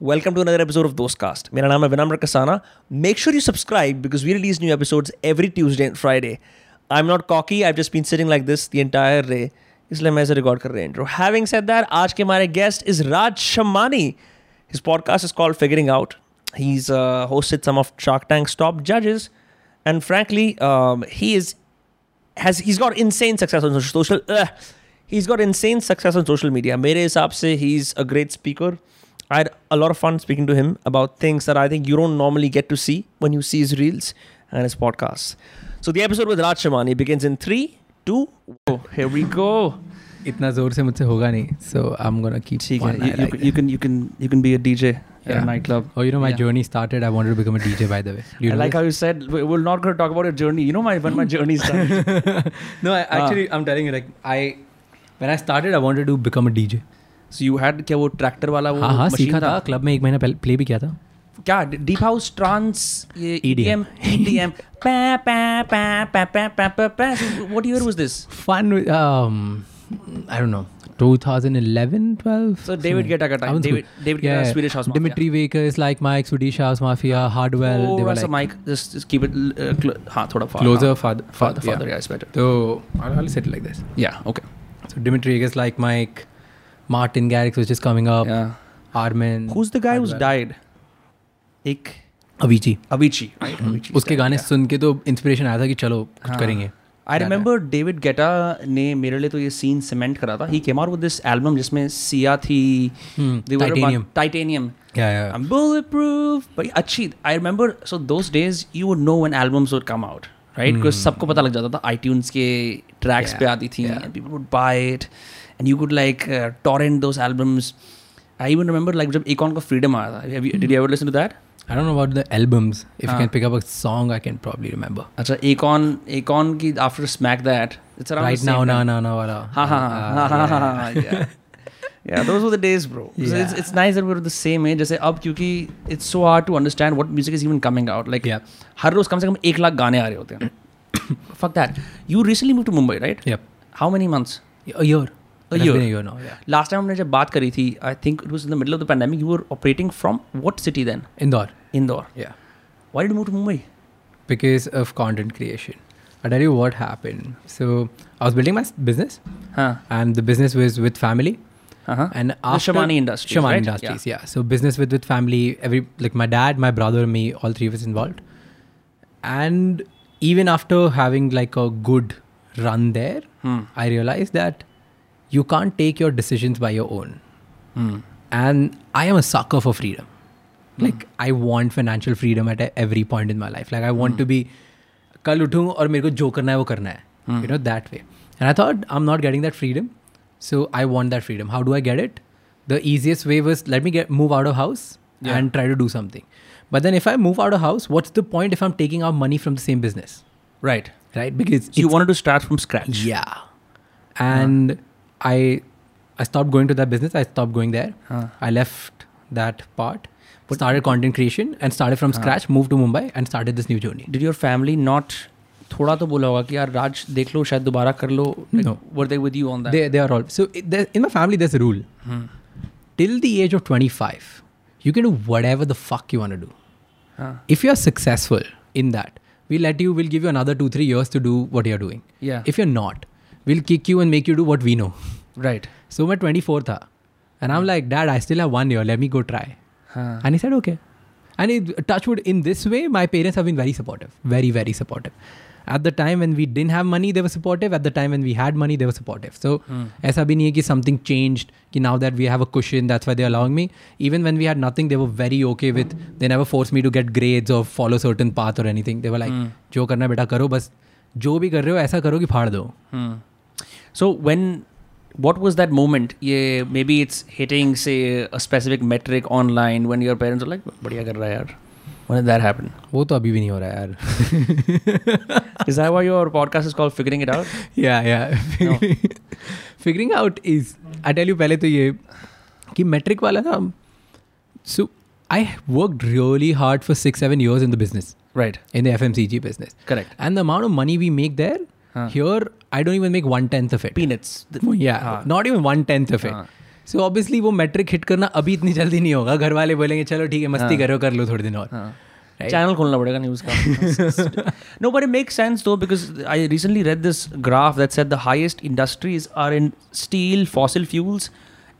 Welcome to another episode of Dostcast. My name is Vinamra Kasana. Make sure you subscribe because we release new episodes every Tuesday and Friday. I'm not cocky. I've just been sitting like this the entire day. इसलिए मैं इसे record कर रहे हैं having said that आज के हमारे guest is Raj Shamani his podcast is called figuring out he is hosted some of Shark Tank top जजेस and frankly he is He's got insane success on social media. Is got insane success on social media मेरे I had a lot of fun speaking to him about things that I think you don't normally get to see when you see his reels and his podcasts. So the episode with Raj Shamani, he begins in three, two, oh, here we go. इतना जोर से मुझसे होगा नहीं so I am gonna keep ठीक है you can you can you can be a DJ yeah. night club. Oh, you know my journey started. I wanted to become a DJ. By the way, like how you said we're not going to talk about your journey. You know my when my journey started. no, ah. actually. I'm telling you, like I when I started, I wanted to become a DJ. So you had क्या वो tractor वाला वो हाँ, सीखा था, club में एक महीना पहले प्ले भी किया था। क्या? Deep house trance EDM EDM पै पै पै पै पै पै पै पै what year was this fun I don't know 2011 Martin Garrix, which is coming up. Yeah. Armin. Who's the guy who's died? एक अवीची अवीची उसके गाने yeah. सुन के तो इंस्पिरेशन आया था कि चलो कुछ हाँ. करेंगे आई रिमेंबर डेविड गेटा ने मेरे लिए तो ये सीन सीमेंट करा था he came out with this album जिसमें सिया थी hmm, टाइटेनियम अच्छी I remember so those days you would know when albums would come out right सबको पता लग जाता था आईट्यून्स के ट्रैक्स yeah. पे आती थी people would buy it and you could like uh, torrent those albums. I even remember like जब Akon का Freedom आया था, have you, mm-hmm. did you ever listen to that? I don't know about the albums. If uh, you can pick up a song, I can probably remember. अच्छा Akon Akon की after Smack That it's around right now now now now वाला हाँ हाँ हाँ ah, yeah those were the days bro yeah. it's, it's nice that we're the same age जैसे अब क्योंकि it's so hard to understand what music is even coming out like yeah. हर रोज कम से कम एक लाख गाने आ रहे होते हैं fuck that you recently moved to Mumbai right yep how many months a year A It has year. been a year now. Yeah. Last time हमने जब बात करी थी, I think it was in the middle of the pandemic. You were operating from what city then? Indore. Indore. Yeah. Why did you move to Mumbai? Because of content creation. I'll tell you what happened. So I was building my s- business, Huh. and the business was with family. Uh-huh. And The after Shamani Industries, Shamani right? Industries, yeah. So business with with family. Every like my dad, my brother, me, all three of us involved. And even after having like a good run there, Hmm. I realized that you can't take your decisions by your own. Mm. And I am a sucker for freedom. Mm. Like I want financial freedom at every point in my life. Like I want mm. to be कल उठूँ और मेरे को जो करना है वो करना है you know that way and I thought I am not getting that freedom so I want that freedom how do I get it the easiest way was let me get move out of house and try to do something but then if I move out of house what's the point if I am taking out money from the same business right right because you want to start from scratch या and I I stopped going to that business I stopped going there Huh. I left that part started content creation and started from scratch moved to Mumbai and started this new journey Did your family not थोड़ा तो बोला होगा कि यार राज देख लो शायद दोबारा कर लो No. were they with you on that they, they are all so it, there, in my family there's a rule Hmm. till the age of 25 you can do whatever the fuck you want to do Huh. if you're successful in that we'll let you we'll give you another two three years to do what you're doing Yeah. if you're not we'll kick you and make you do what we know right so my 24 tha and i'm like dad i still have one year let me go try huh. and he said okay and it, touchwood in this way my parents have been very supportive very very supportive at the time when we didn't have money they were supportive at the time when we had money they were supportive so ऐसा भी नहीं है कि something changed कि now that we have a cushion that's why they're allowing me even when we had nothing they were very okay with they never forced me to get grades or follow certain path or anything they were like जो करना है बेटा करो बस जो भी कर रहे हो ऐसा करो कि फाड़ दो Hmm. so when what was that moment yeah maybe it's hitting say a specific metric online when your parents are like बढ़िया कर रहा है यार when did that happen वो तो अभी भी नहीं हो रहा है यार is that why your podcast is called figuring it out yeah yeah No. figuring out is I tell you पहले तो ये कि metric वाला ना so I worked really hard for six seven years in the business right in the FMCG business correct and the amount of money we make there Huh. here I don't even make one tenth of it. Peanuts. Yeah. Huh. not even one tenth of it. Huh. So obviously वो metric hit करना अभी इतनी जल्दी नहीं होगा। घर वाले बोलेंगे चलो ठीक है मस्ती करो कर लो थोड़े दिन और. चैनल खोलना पड़ेगा न्यूज़ का। No but it make sense though because I recently read this graph that set the highest industries are in steel fossil fuels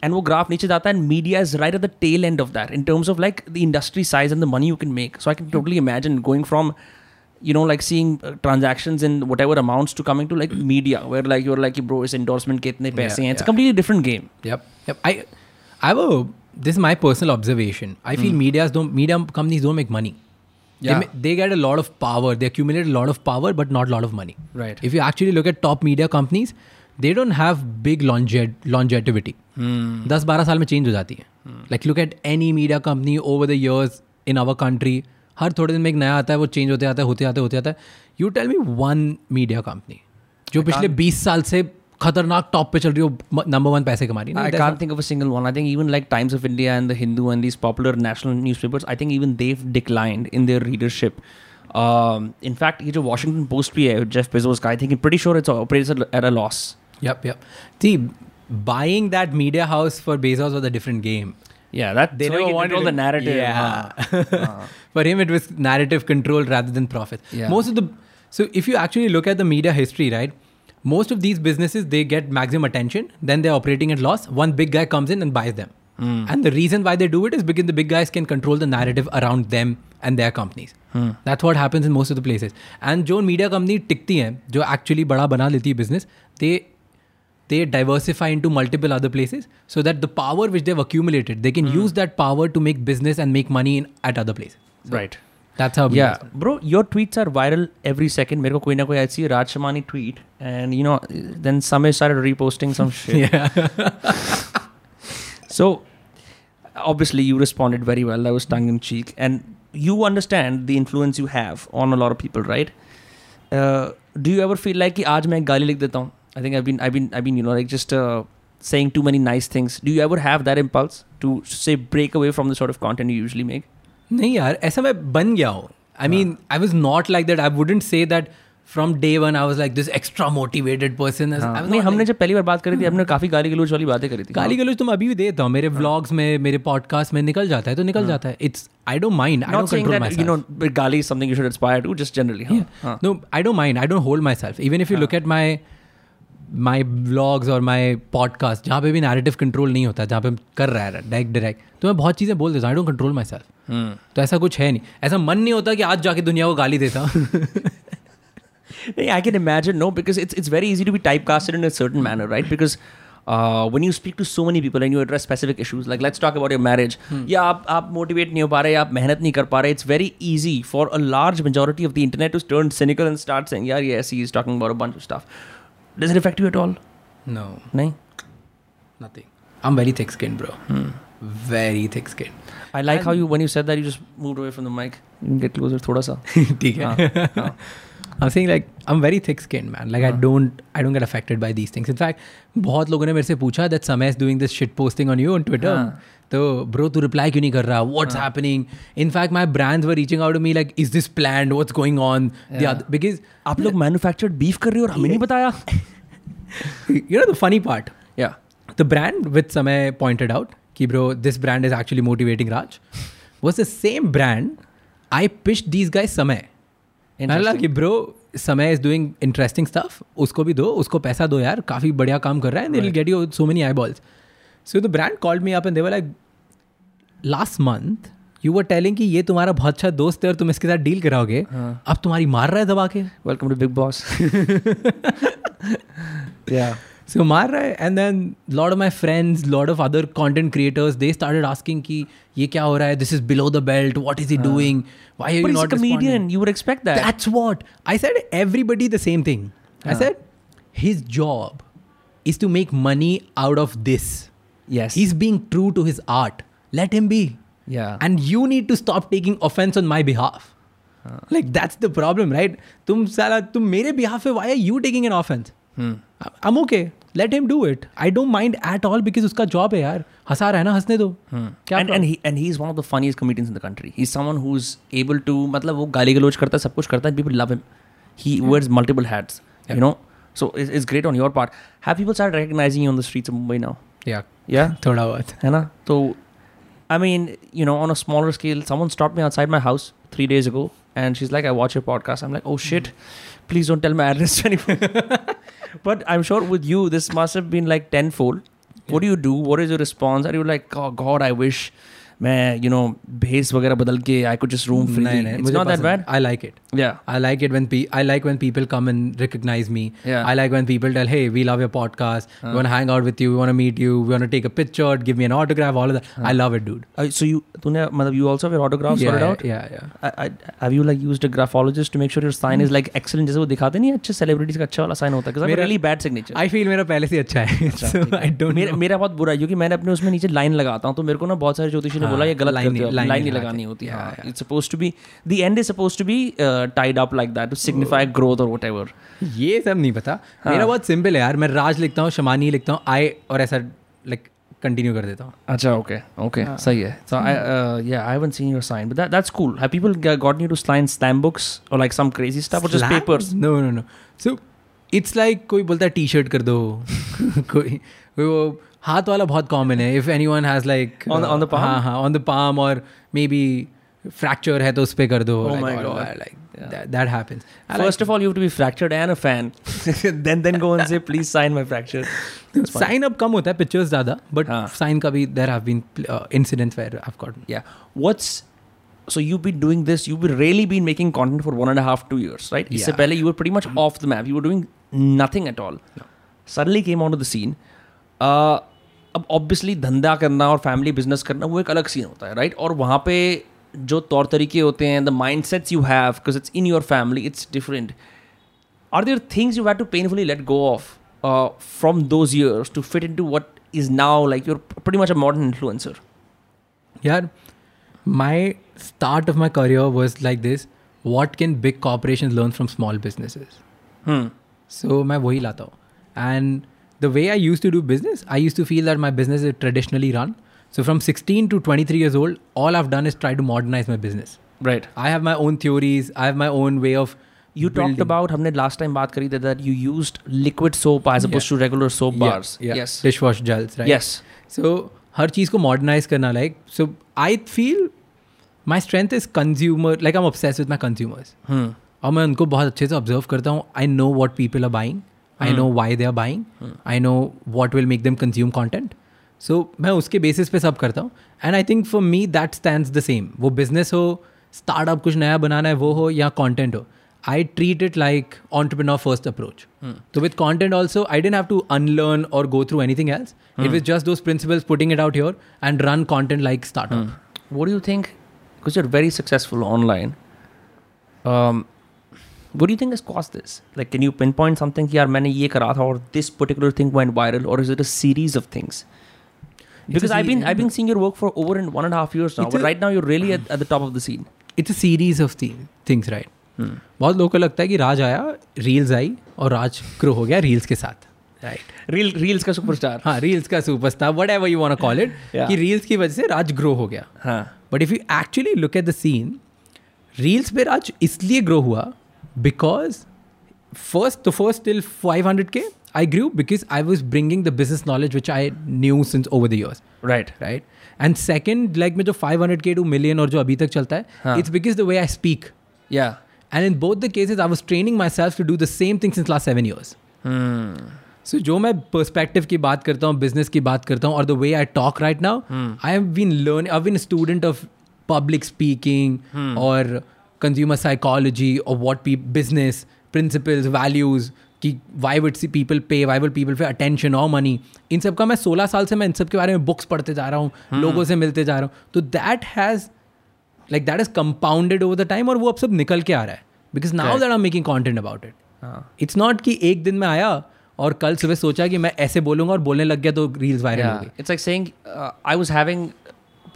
and वो ग्राफ नीचे जाता है and media is right at the tail end of that in terms of like the industry size and the money you can make so I can totally imagine going from you know like seeing uh, transactions in whatever amounts to coming to like media where like you're like bro is endorsement kitne paise Yeah, hain it's a yeah. completely different game Yep. Yep. I I have a this is my personal observation. I feel media's don't media companies don't make money. Hmm. Yeah. They, ma- they get a lot of power. They accumulate a lot of power, but not a lot of money. Right. If you actually look at top media companies, they don't have big longe- longevity. Hmm. दस बारह साल में change हो जाती है like look at any media company over the years in our country हर थोड़े दिन में एक नया आता है वो चेंज होते आता है होते आते होते आता है। You tell me one media company जो पिछले बीस साल से खतरनाक टॉप पे चल रही हो नंबर वन पैसे कमा रही I can't think of a single one I think even like Times of India and the Hindu and this popular national news papers I think even they declined in their readership in fact ये जो Washington Post भी है Jeff Bezos का I think pretty sure it's operates at a loss yep yep buying that media house for Bezos was a different game Yeah, that They so never he can wanted control to- the narrative. Yeah. for him, it was narrative control rather than profit. Yeah. Most of the so if you actually look at the media history, right? Most of these businesses they get maximum attention, then they're operating at loss. One big guy comes in and buys them. And the reason why they do it is because the big guys can control the narrative around them and their companies. That's what happens in most of the places. And जो media company टिकती हैं जो actually बड़ा बना लेती है business, they they diversify into multiple other places so that the power which they've accumulated they can mm. use that power to make business and make money in, at other places. So right. that's how yeah. bro your tweets are viral every second. Mere ko i see raj shamani tweet and you know then Samay started reposting some shit. Yeah. So obviously you responded very well. That was tongue in cheek. And you understand the influence you have on a lot of people right? Uh, do you ever feel like कि आज मैं गाली लिख देता हूँ I think I've been, I've been, I've been, you know, like just uh, saying too many nice things. Do you ever have that impulse to say break away from the sort of content you usually make? नहीं यार ऐसा मैं बन गया हूँ I mean I was not like that I wouldn't say that from day one I was like this extra motivated person नहीं हमने जब पहली बार बात करी थी हमने काफी गाली गलौज वाली बातें करी थी गाली गलौज तुम अभी भी देता हूँ मेरे व्लॉग्स में मेरे पॉडकास्ट में निकल जाता है तो निकल जाता है it's I don't mind I Not don't saying control that my you know but gali is something you should aspire to. Just generally, huh? Huh. No, I don't mind. I don't hold myself. Even if you look at my my blogs और my podcast जहाँ पे भी narrative control नहीं होता है जहाँ पे कर रहा है डायरेक्ट डायरेक्ट तो मैं बहुत चीज़ें बोल देता I don't control myself तो ऐसा कुछ है नहीं। ऐसा मन नहीं होता कि आज जाके दुनिया को गाली देता नहीं I can imagine no because it's it's very easy to be typecast in certain manner right because when you speak to so many people and you address specific issues like let's talk about your marriage या आप आप motivate नहीं हो पा रहे आप मेहनत नहीं कर पा रहे it's very easy for a large majority of the internet to turn cynical and start saying यार ये see talking about a staff Does it affect you at all? no नहीं. nothing I'm very thick skinned bro very thick skinned I like how you when you said that you just moved away from the mic. You can get closer, थोड़ा सा. ठीक है हाँ, हाँ. I'm saying like I'm very thick skinned man like I don't I don't get affected by these things in fact बहुत लोगों ने मेरे से पूछा that Samay is doing this shit posting on you on Twitter हाँ. तो bro तू reply क्यों नहीं कर रहा what's happening in fact my brands were reaching out to me like is this planned what's going on the Yeah. other, because आप लोग manufactured beef कर रहे हो और हमें नहीं बताया. You know the funny part या the brand with Samay pointed out कि bro this brand is actually motivating Raj was the same brand I pitch these guy Samay कि ब्रो समय इज़ डूइंग इंटरेस्टिंग स्टफ़ उसको भी दो उसको पैसा दो यार काफ़ी बढ़िया काम कर रहा है and get you so many eyeballs so the brand called me up and they were like last month you were telling कि ये तुम्हारा बहुत अच्छा दोस्त है और तुम इसके साथ डील कराओगे अब तुम्हारी मार रहा है दबा के welcome to Bigg Boss yeah. So Mara and then a lot of my friends, a lot of other content creators, they started asking ki ye kya ho hai? This is below the belt. What is he ah. doing? Why are you not a comedian? You would expect that. That's what I said. Everybody the same thing. I ah. said his job is to make money out of this. Yes. He's being true to his art. Let him be. Yeah. And you need to stop taking offense on my behalf. Like that's the problem, right? तुम साला तुम मेरे behalf पे why are you taking an offense? I- I'm okay. Let him do it. I don't mind at all because उसका job है यार. हंसा रहा है ना हंसने दो. क्या and, and he and he's one of the funniest comedians in the country. He's someone who's able to मतलब वो गाली गलौज करता है सब कुछ करता है people love him. He wears multiple hats. You know, so it's, it's great on your part. Have people started recognizing you on the streets of Mumbai now? Yeah, Yeah. थोड़ा बहुत है ना तो I mean, you know, on a smaller scale, someone stopped me outside my house three days ago, and she's like, "I watch your podcast." I'm like, "Oh shit, please don't tell my address to anyone." but I'm sure with you, this must have been like tenfold. What do you do? What is your response? Are you like, "Oh God, I wish." मैं you know भेस वगैरह बदल के I could just roam free it's not that bad I like it yeah I like it when I like when people come and recognize me I like when people tell hey we love your podcast we want hang out with you we want meet you we want take a picture give me an autograph all of that I love it dude so you तूने मतलब you also have your autograph sorted out yeah yeah have you like used a graphologist to make sure your sign is like excellent जैसे वो दिखाते नहीं अच्छे celebrities का अच्छा वाला साइन होता है? Really bad signature I feel मेरा पहले से अच्छा है अच्छा, मेरा बहुत बुरा है क्योंकि मैंने अपने उसमें नीचे लाइन लगाता हूँ तो मेरे को ना बहुत सारे ज्योतिषी बोला ये गलत लाइन नहीं लगानी होती है it's suppose to be the end is suppose to be tied up like that to signify growth और व्हाटएवर ये सब नहीं पता। मेरा बहुत सिंपल है यार मैं राज लिखता हूँ शमानी लिखता हूँ आई और ऐसा लाइक कंटिन्यू कर देता हूँ। अच्छा ओके ओके हाँ। सही है। So I yeah I haven't seen your sign but that's cool have people got you to sign slam books और लाइक सम क्रेजी स्टफ़ और just papers no no no so it's like कोई बोलता है T shirt कर दो। कोई कोई वो हाथ वाला बहुत कॉमन है if anyone has like On the- on the palm? हाँ हाँ ऑन द पाम और मे बी फ्रैक्चर है तो उस पे कर दो Oh my God. Like that happens first of all you have to be fractured and a fan then then go and say please sign my fracture sign अब कम होता है पिक्चर्स ज़्यादा बट हाँ. साइन का भी there have been incidents where I got Yeah. What's so you've been doing this? You've been really been making content for one and a half, two years, right? इससे Yeah. पहले you were pretty much off the map. You were doing nothing at all. Suddenly came onto the scene. Uh, अब obviously धंधा करना और family business करना वो एक अलग सीन होता है राइट और वहाँ पे जो तौर तरीके होते हैं the mindsets you have because it's in your family it's different are there things you have to painfully let go of from those years to fit in to what is now like you're pretty much a modern influencer यार my start of my career was like this what can big corporation learn from small businesses so मैं वही लाता हूँ। And the way I used to do business I used to feel that my business is traditionally run so from 16 to 23 years old all I've done is try to modernize my business right I have my own theories I have my own way of You talked building. about हमने last time बात करी थी that you used liquid soap as opposed to regular soap Yeah, bars. yeah. Yes. dishwash gels right Yes. So हर चीज़ को modernize करना like so I feel my strength is consumer like I'm obsessed with my consumers Hmm. और मैं उनको बहुत अच्छे से observe करता हूँ I know what people are buying I know why they are buying I know what will make them consume content so मैं उसके बेसिस पे सब करता हूँ and I think for me that stand the same वो business हो startup कुछ नया बनाना है वो हो या कॉन्टेंट हो I treat it like entrepreneur first approach तो with content also I didn't have to unlearn और go through anything else it is just those principles putting it out your and run content like startup What do you think? Because you're very successful online. वो do think is cause this like can you pinpoint something यार मैंने ये करा था और this particular thing went viral और is it a series of things because I been I been seeing your work for over in one and half years right now you really at the top of the scene it's a series of things right बहुत लोग को लगता है कि राज आया reels आई और Raj grow हो गया रील्स के साथ राइट रील रील्स का सुपरस्टार हाँ रील्स का superstar whatever you want call it कि रील्स की वजह से राज ग्रो हो गया। हाँ। But if you actually look at the scene reels पे राज इसलिए ग्रो हुआ because first the first till five hundred के आई ग्रू because I was bringing the business knowledge which I knew since over the years Right. Right and second like में जो five hundred के two million और जो अभी तक चलता है हाँ. It's because the way I speak Yeah. And in both the cases, I was training myself to do the same thing since last seven years. Hmm. So जो मैं पर्सपेक्टिव की बात करता हूँ बिजनेस की बात करता हूँ और the way I talk right now I have been learn I been student of public speaking और कंज्यूमर साइकोलॉजी और वॉट बिज़नेस प्रिंसिपल्स वैल्यूज़ कि why would see people pay why would people pay attention और money इन सब का मैं सोलह साल से मैं इन सब के बारे में बुक्स पढ़ते जा रहा हूँ लोगों से मिलते जा रहा हूँ। तो that has like that is compounded over the time और वो अब सब निकल के आ रहा है। Because now that I making content about it. It's not कि एक दिन में आया और कल सुबह सोचा कि मैं ऐसे बोलूँगा और बोलने लग गया तो रील्स वायरल हो Yeah, गई। It's like saying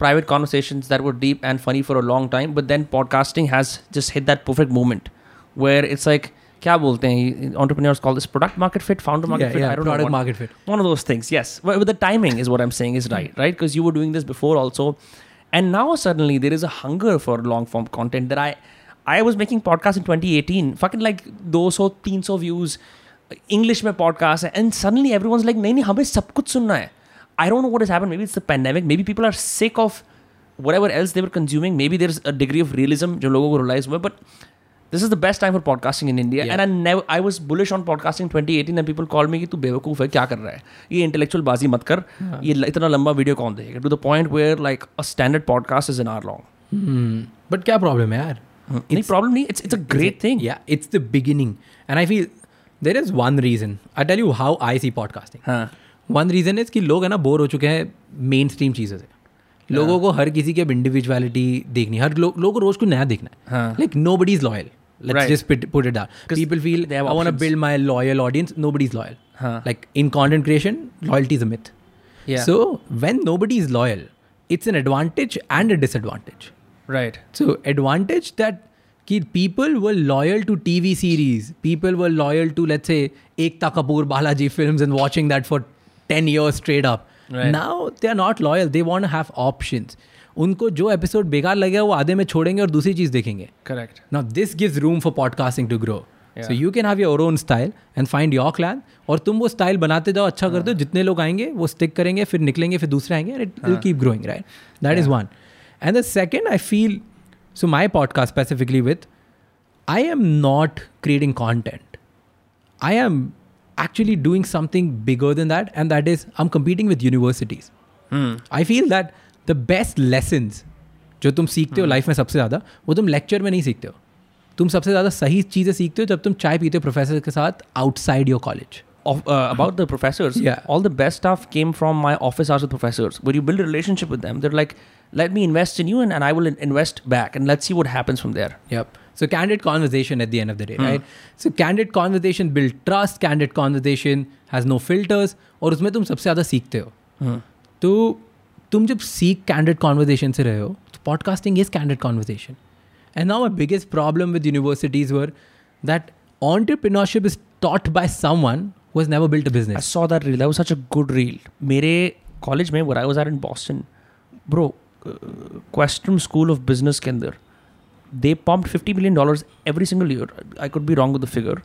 private conversations that were deep and funny for a long time, but then podcasting has just hit that perfect moment where it's like, क्या बोलते हैं entrepreneurs call this product market fit, founder market Yeah, fit. yeah, I don't product know. what- market fit. One of those things, yes. But but the timing is what I'm saying is right, right? Because you were doing this before also, and now suddenly there is a hunger for long form content that I, I was making podcasts in 2018, fucking like 200, 300 views, English में podcast है, and suddenly everyone's like, नहीं नहीं हमें सब कुछ सुनना है. I don't know what has happened. Maybe it's the pandemic. Maybe people are sick of whatever else they were consuming. Maybe there's a degree of realism जो लोगों को realize हुआ. But this is the best time for podcasting in India. Yeah. And I never, I was bullish on podcasting 2018 and people called me कि तू बेवकूफ़ है क्या कर रहा है ये intellectual बाजी मत कर ये ल- इतना लंबा वीडियो कौन देखेगा to the point where like a standard podcast is an hour long. But क्या प्रॉब्लम है यार Any problem नहीं? It's it's a great thing. Yeah, it's the beginning. And I feel there is one reason. I tell you how I see podcasting. हाँ. One reason is कि लोग है ना bore हो चुके हैं मेन स्ट्रीम चीज़ों से लोगों को हर किसी की अब इंडिविजुअलिटी देखनी हर लोग लोगों को रोज को नया देखना है like nobody is loyal let's right. just put, put it down people feel i want to build my loyal audience nobody's loyal huh. like in content creation loyalty is a myth yeah. so when nobody is loyal it's an advantage and a disadvantage right so advantage that कि people were loyal to TV series. People were loyal to let's say Ekta Kapoor Balaji films and watching that for ten years straight up now they are not loyal they want have option उनको जो episode बेकार लगे वो आधे में छोड़ेंगे और दूसरी चीज़ देखेंगे। Correct now this gives room for podcasting to grow so you can have your own style and find your clan और तुम वो स्टाइल बनाते जाओ अच्छा करते हो हाँ। जितने लोग आएँगे वो स्टिक करेंगे फिर निकलेंगे फिर दूसरे आएँगे and it will keep growing right that is one and the second I feel so my podcast specifically with I am not creating content I am actually doing something bigger than that and that is I'm competing with universities Hmm. I feel that the best lessons जो तुम सीखते हो life में सबसे ज़्यादा वो तुम lecture में नहीं सीखते हो तुम सबसे ज़्यादा सही चीज़ें सीखते हो जब तुम चाय पीते हो प्रोफेसर के साथ outside your college of, uh, about the professors, Yeah. all the best stuff came from my office hours with professors. Where you build a relationship with them, they're like, "Let me invest in you, and, and I will in- invest back, and let's see what happens from there." Yep. So candid conversation at the end of the day, right? So candid conversation build trust. Candid conversation has no filters. और उसमें तुम सबसे ज़्यादा सीखते हो तो तुम जब सीख कैंडिड कॉन्वर्जेशन से रहे हो तो podcasting is candid conversation and now my biggest problem with universities were that entrepreneurship is taught by someone who has never built a I business. saw that reel. That was such a good reel. मेरे college में where I was at in Boston, bro, uh, Questrom School of Business के अंदर, they pumped 50 billion dollars every single year. I could be wrong with the figure.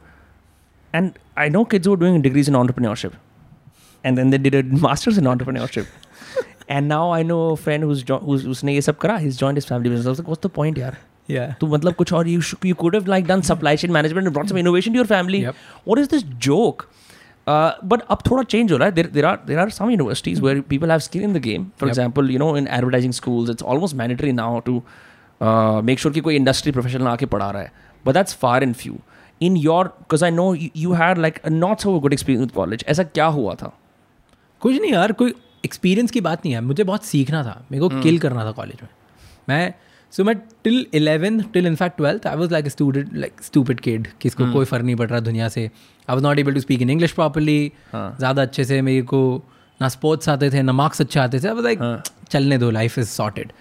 And i know kids who are doing degrees in entrepreneurship. And then they did a master's in entrepreneurship. And now i know a friend who's jo- who's usne sab kara he's joined his family business. I was like what's the point yaar yeah. to matlab kuch you could have like done supply chain management and brought some innovation to your family. What is this joke? Uh, but up thoda change ho raha there are there are some universities where people have skill in the game. For example you know in advertising schools it's almost mandatory now to uh, sure sure कि कोई industry professional आके पढ़ा रहा है. But that's far and few in your because I know you you like not so not so good college ऐसा क्या हुआ था? कुछ नहीं यार कोई एक्सपीरियंस की बात नहीं है। मुझे बहुत सीखना था। मेरे को किल करना था कॉलेज में। मैं सो मैं till eleven till in fact twelfth I was like student like stupid kid किसको कोई फ़र्क नहीं पड़ रहा दुनिया से। I was not able to speak in English properly. ज़्यादा अच्छे से मेरे को ना स्पोर्ट्स आते थे ना मार्क्स अच्छे आते थे। I was like. चलने दो life is sorted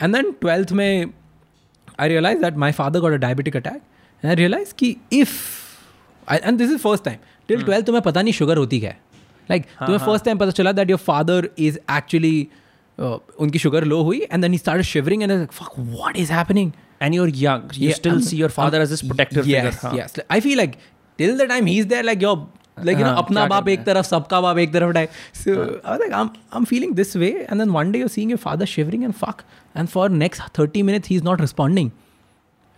and then twelfth में I realize that my father got a diabetic attack and I realize कि if and this is first time till twelfth तुम्हें पता नहीं शुगर होती क्या लाइक तुम्हें फ़र्स्ट टाइम पता चला that your father is actually उनकी शुगर लो हुई and then he start shivering and fuck what is happening and you young you still see your father as this protector figure yes I feel like till the time he is there like your like you know apna baap ek taraf sabka baap ek taraf die so i was like i'm i'm feeling this way and then one day you're seeing your father shivering and fuck and for next 30 minutes he's not responding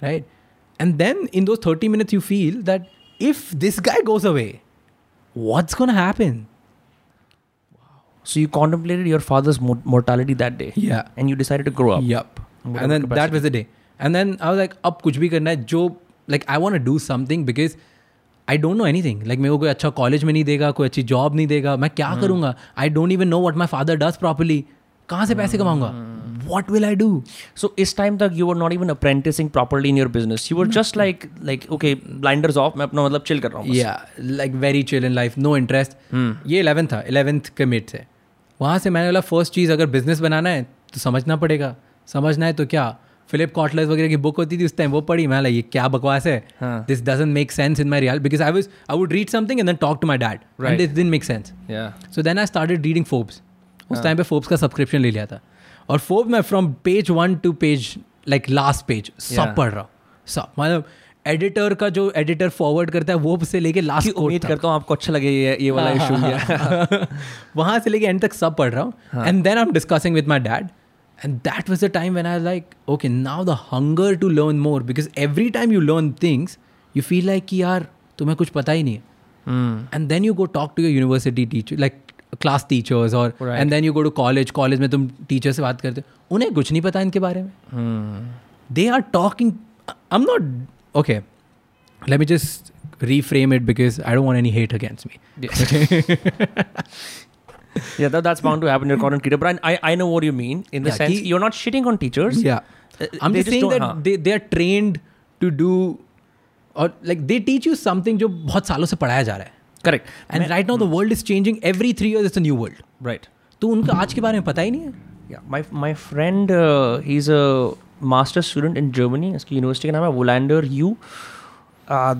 right and then in those 30 minutes you feel that if this guy goes away what's going to happen so you contemplated your father's mortality that day. Yeah. And you decided to grow up. Yep. And, and then capacity. that was the day. And then I was like, up kuch bhi karna hai. Jo, like I want to do something because I know anything like मेरे को कोई अच्छा college में नहीं देगा कोई अच्छी job नहीं देगा मैं क्या hmm. करूँगा? I don't even know what my father does properly कहाँ से पैसे कमाऊँगा? What will I do So इस टाइम तक you are not even apprenticing properly in your business. You were just like like okay blinders off. मैं अपना मतलब chill कर रहा हूँ. Yeah like very chill in life no interest ये eleventh था इलेवेंथ के मिड से. वहाँ से मैंने बोला फ़र्स्ट चीज़ अगर बिज़नेस बनाना है तो समझना पड़ेगा. समझना है तो क्या? फिलिप कॉटलर्स वगैरह की बुक होती थी उस टाइम वो पढ़ी। मैं ये क्या बकवास है? हाँ. This doesn't make sense in my real because I was I would read something and then talk to my dad and Right. This didn't make sense so then I started reading Forbes उस time पे Forbes का subscription ले लिया था। और Forbes में from page one to page like last page सब पढ़ रहा हूँ। सब मतलब एडिटर का जो एडिटर फॉरवर्ड करता है वो से लेके लास्ट उम्मीद करता हूँ आपको अच्छा लगे ये ये वाला इशू हाँ, वहाँ से लेके एंड तक सब पढ़ रहा हूँ। And then I am discussing with my dad and that was the time when I like okay now the hunger to learn more because every time you learn things you feel like कि यार तुम्हें कुछ पता ही नहीं है and then you go talk to your university teacher like class teachers और and then you go to college college में तुम टीचर से बात करते हो उन्हें कुछ नहीं पता इनके बारे में they are talking I am not okay let me just reframe it because I don't want any hate against me. yeah, that, that's bound to happen in your content creator. But I, I know what you mean in the Yeah, sense he- you're not shitting on teachers. Yeah. Uh, I'm they just saying that हाँ. they, they are trained to do or like they teach you something जो बहुत सालों से पढ़ाया जा रहा है Correct. and right now the world is changing every three years it's a new world Right. तो उनका आज के बारे में पता ही नहीं है Yeah, my my friend, uh, he's a master student in Germany. उसकी यूनिवर्सिटी का नाम है Wolander U. Uh,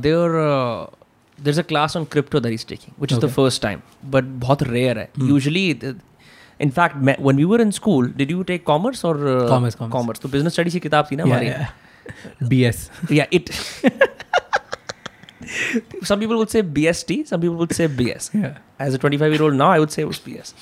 uh, there's a class on crypto that he's taking, which is the Okay. first time, but बहुत rare है. Usually, the, in fact, when we were in school, did you take commerce or uh, Commerce, commerce. Commerce. तो business studies की किताब थी ना हमारी. BS Yeah, it. some people would say BST, some people would say BS. Yeah. As a 25 year old now, I would say it was BS.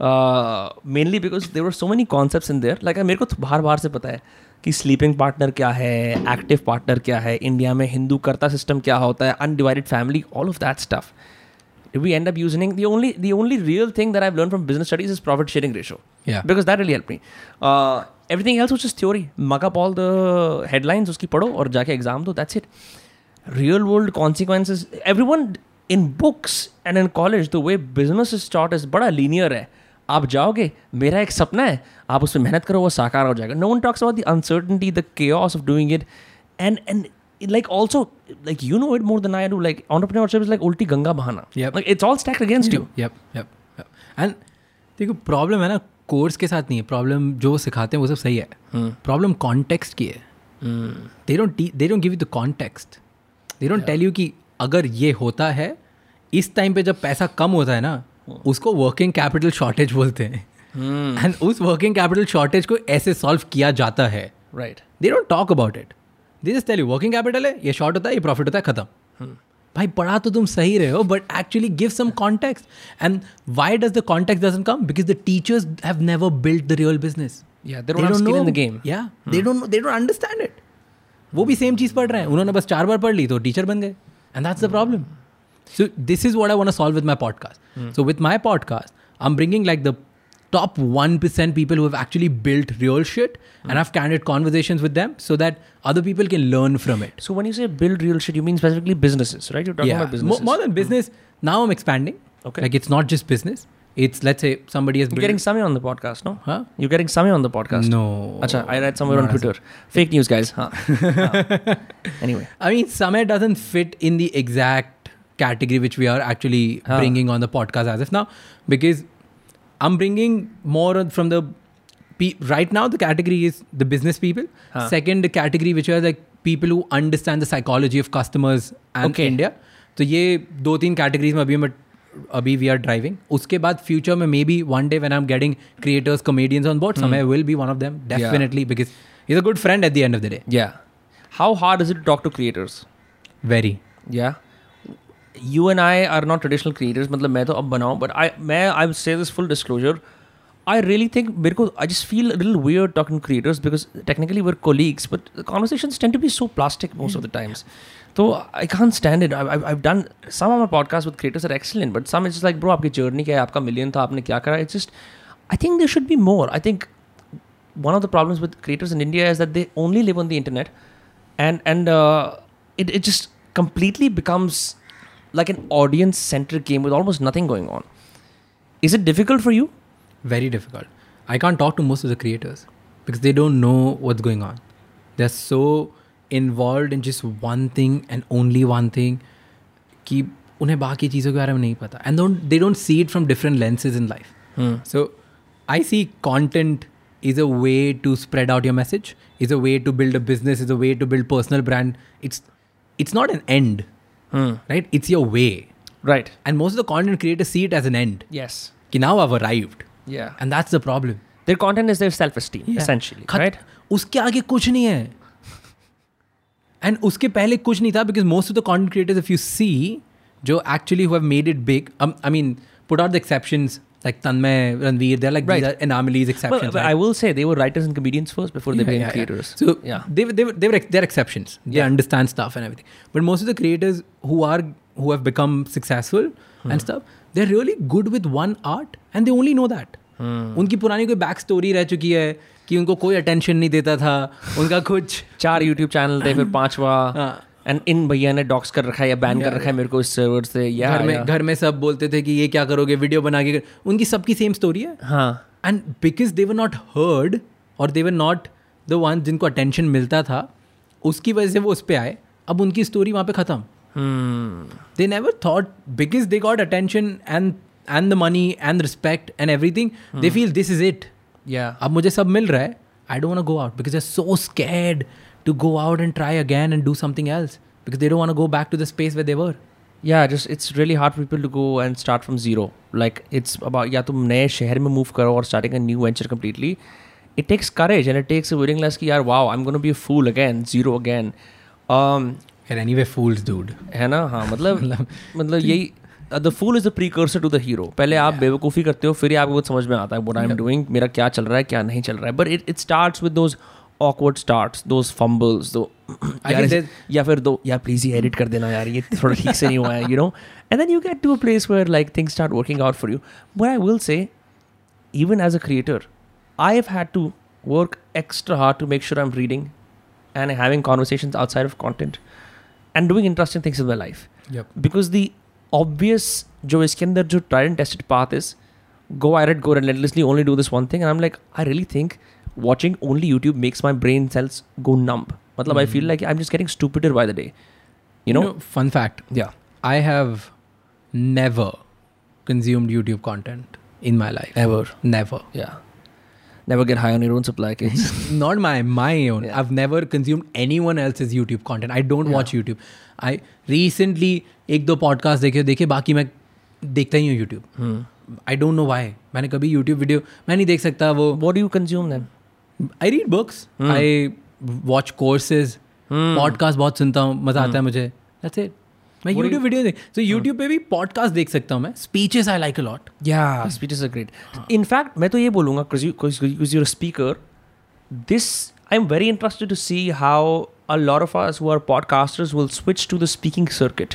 Uh, mainly because there were so many concepts in there. Like मेरे को तो बाहर बाहर से पता है कि sleeping partner क्या है एक्टिव पार्टनर क्या है इंडिया में हिंदू कर्ता सिस्टम क्या होता है undivided family all of that stuff we end up using the only the only real thing that I learn from business studies is profit sharing ratio because that really help me everything else is theory mug up all the headlines उसकी पढ़ो और जाके exam दो that's it real world consequences every one in books and in college the way business is start is बड़ा linear है आप जाओगे मेरा एक सपना है आप उसमें मेहनत करो वो साकार हो जाएगा। No one talks about the uncertainty the chaos of doing it and and like also like you know it more than I do like entrepreneurship is like ulti ganga bahana. Yep. like it's all stacked against you. Yep yep yep and देखो problem है ना course के साथ नहीं है। Problem जो सिखाते हैं वो सब सही है। प्रॉब्लम कॉन्टेक्स्ट की है। They don't they don't give you the context they don't tell you कि अगर ये होता है इस टाइम पे जब पैसा कम होता है ना उसको वर्किंग कैपिटल शॉर्टेज बोलते हैं। एंड उस वर्किंग कैपिटल शॉर्टेज को ऐसे सॉल्व किया जाता है। Right they don't talk about it this just tell you working capital है ये शॉर्ट होता है ये प्रॉफिट होता है खत्म. भाई पढ़ा तो तुम सही रहे हो but actually give some context and why does the contact doesn't come because the teachers have never build the real business understand it वो भी सेम चीज़ पढ़ रहे हैं। उन्होंने बस चार बार पढ़ ली तो टीचर बन गए। And that's the problem so this is what I want solve with my podcast Hmm. So with my podcast, I'm bringing like the top 1% people who have actually built real shit mm. and hmm. have candid conversations with them so that other people can learn from it. So when you say build real shit, you mean specifically businesses, right? You're talking about businesses. More, more than hmm. business, now I'm expanding. Okay. Like it's not just business. It's let's say somebody is. You're getting Samay on the podcast, no? Huh? You're getting Samay on the podcast. No. Acha, I read somewhere on Twitter. Fake news, guys. Huh. anyway. I mean, Samay doesn't fit in the exact category which we are actually Huh. bringing on the podcast as of now because I'm bringing more on- from the pe- right now the category is the business people. Huh. Second the category which are like people who understand the psychology of customers and Okay. India. तो ये दो तीन categories में अभी मैं अभी we are driving उसके बाद फ्यूचर में maybe one day when I am getting creators comedians on board समय will be one of them definitely because is a good friend at the end of the day yeah. How hard is it to talk to creators? Very Yeah. You and I are not traditional creators. मतलब मैं तो अब बनाऊँ but I मैं I will say this full disclosure. I really think मेरे को I just feel a little weird talking to creators because technically we're colleagues but the conversations tend to be so plastic most of the times. So I can't stand it. I, I've, I've done some of my podcasts with creators are excellent, but some it's just like bro आपकी journey क्या है आपका million था आपने क्या करा? It's just I think there should be more. I think one of the problems with creators in India is that they only live on the internet, and and uh, it it just completely becomes like an audience centric game with almost nothing going on. Is it difficult for you? very difficult. I can't talk to most of the creators because they don't know what's going on. They're so involved in just one thing and only one thing कि उन्हें बाकी चीज़ों के बारे में नहीं पता and don't they don't see it from different lenses in life. So I see content is a way to spread out your message, is a way to build a business, is a way to build personal brand. It's it's not an end, right? It's your way. Right. And most of the content creators see it as an end. Yes. कि now I've arrived. Yeah. And that's the problem. Their content is their self esteem, essentially. खत- Right. उसके आगे कुछ नहीं है and उसके पहले कुछ नहीं था because most of the content creators if you see जो actually who have made it big I mean put out the exceptions like Tanmay, Ranveer, they're like Right. these are anomalies, Well, exceptions. but right? I will say they were writers and comedians first before they Yeah, became yeah, yeah. creators. So yeah. they, were- they, were- they were they're exceptions. They Yeah. understand stuff and everything. But most of the creators who are who have become successful Hmm. and stuff, they're really good with one art and they only know that. Hmm. उनकी पुरानी कोई back story रह चुकी है कि उनको कोई attention नहीं देता था उनका कुछ चार YouTube चैनल थे फिर पांचवा हाँ। एंड इन भैया ने डॉक्स कर रखा है या बैन कर रखा है मेरे को इस सर्वर से। या घर में घर में सब बोलते थे कि ये क्या करोगे वीडियो बना के उनकी सबकी सेम स्टोरी है। हाँ। And because they were not heard और they were not the one जिनको अटेंशन मिलता था उसकी वजह से वो उस पर आए। अब उनकी स्टोरी वहाँ पे ख़त्म। They never thought because they got attention and and the money and respect and everything they feel this is it. या अब मुझे सब मिल रहा है। आई don't want to go out because they're so scared to go out and try again and do something else because they don't want to go back to the space where they were yeah just it's really hard for people to go and start from zero like it's about या तुम नए शहर में move करो और starting a new venture completely it takes courage and it takes a willingness कि यार wow I'm going to be a fool again zero again um you're anyway fools dude है ना हाँ मतलब मतलब यही the fool is the precursor to the hero पहले आप बेवकूफ़ी करते हो फिर ही आपको कुछ समझ में आता है व्हाट आई एम डूइंग मेरा क्या चल रहा है क्या नहीं चल रहा है but it it starts with those awkward start those fumbles those या फिर दो यार प्लीज़ ही एडिट कर देना यार ये थोड़ा ठीक से नहीं हुआ है you know and then you get to a place where like things start working out for you but I will say even as a creator I have had to work extra hard to make sure I am reading and having conversation outside of content and doing interesting things in my life because the obvious जो इसके अंदर जो tried and tested path is go I red go relentlessly only do this one thing I am like I really think watching only YouTube makes my brain cells go numb. मतलब I feel like I'm just getting stupider by the day. You know? fun fact yeah. I have never consumed YouTube content in my life Ever. never Yeah. Never get high on your own supply, kids. not my my own Yeah. i've never consumed anyone else's youtube content i don't yeah. watch youtube i recently एक दो podcast देखे देखे बाकी मैं देखता ही हूँ YouTube I don't know why मैंने कभी यूट्यूब वीडियो मैं नहीं देख सकता वो what do you consume then? I read books I watch courses podcast बहुत सुनता हूँ मज़ा आता है मुझे। दैट्स इट मैं यूट्यूब वीडियो देख सो यूट्यूब पे भी पॉडकास्ट देख सकता हूँ मैं। Speeches I like a lot या speeches are great in fact मैं तो ये बोलूँगा your speaker this I am very interested to see how a lot of us who are podcasters will switch to the speaking circuit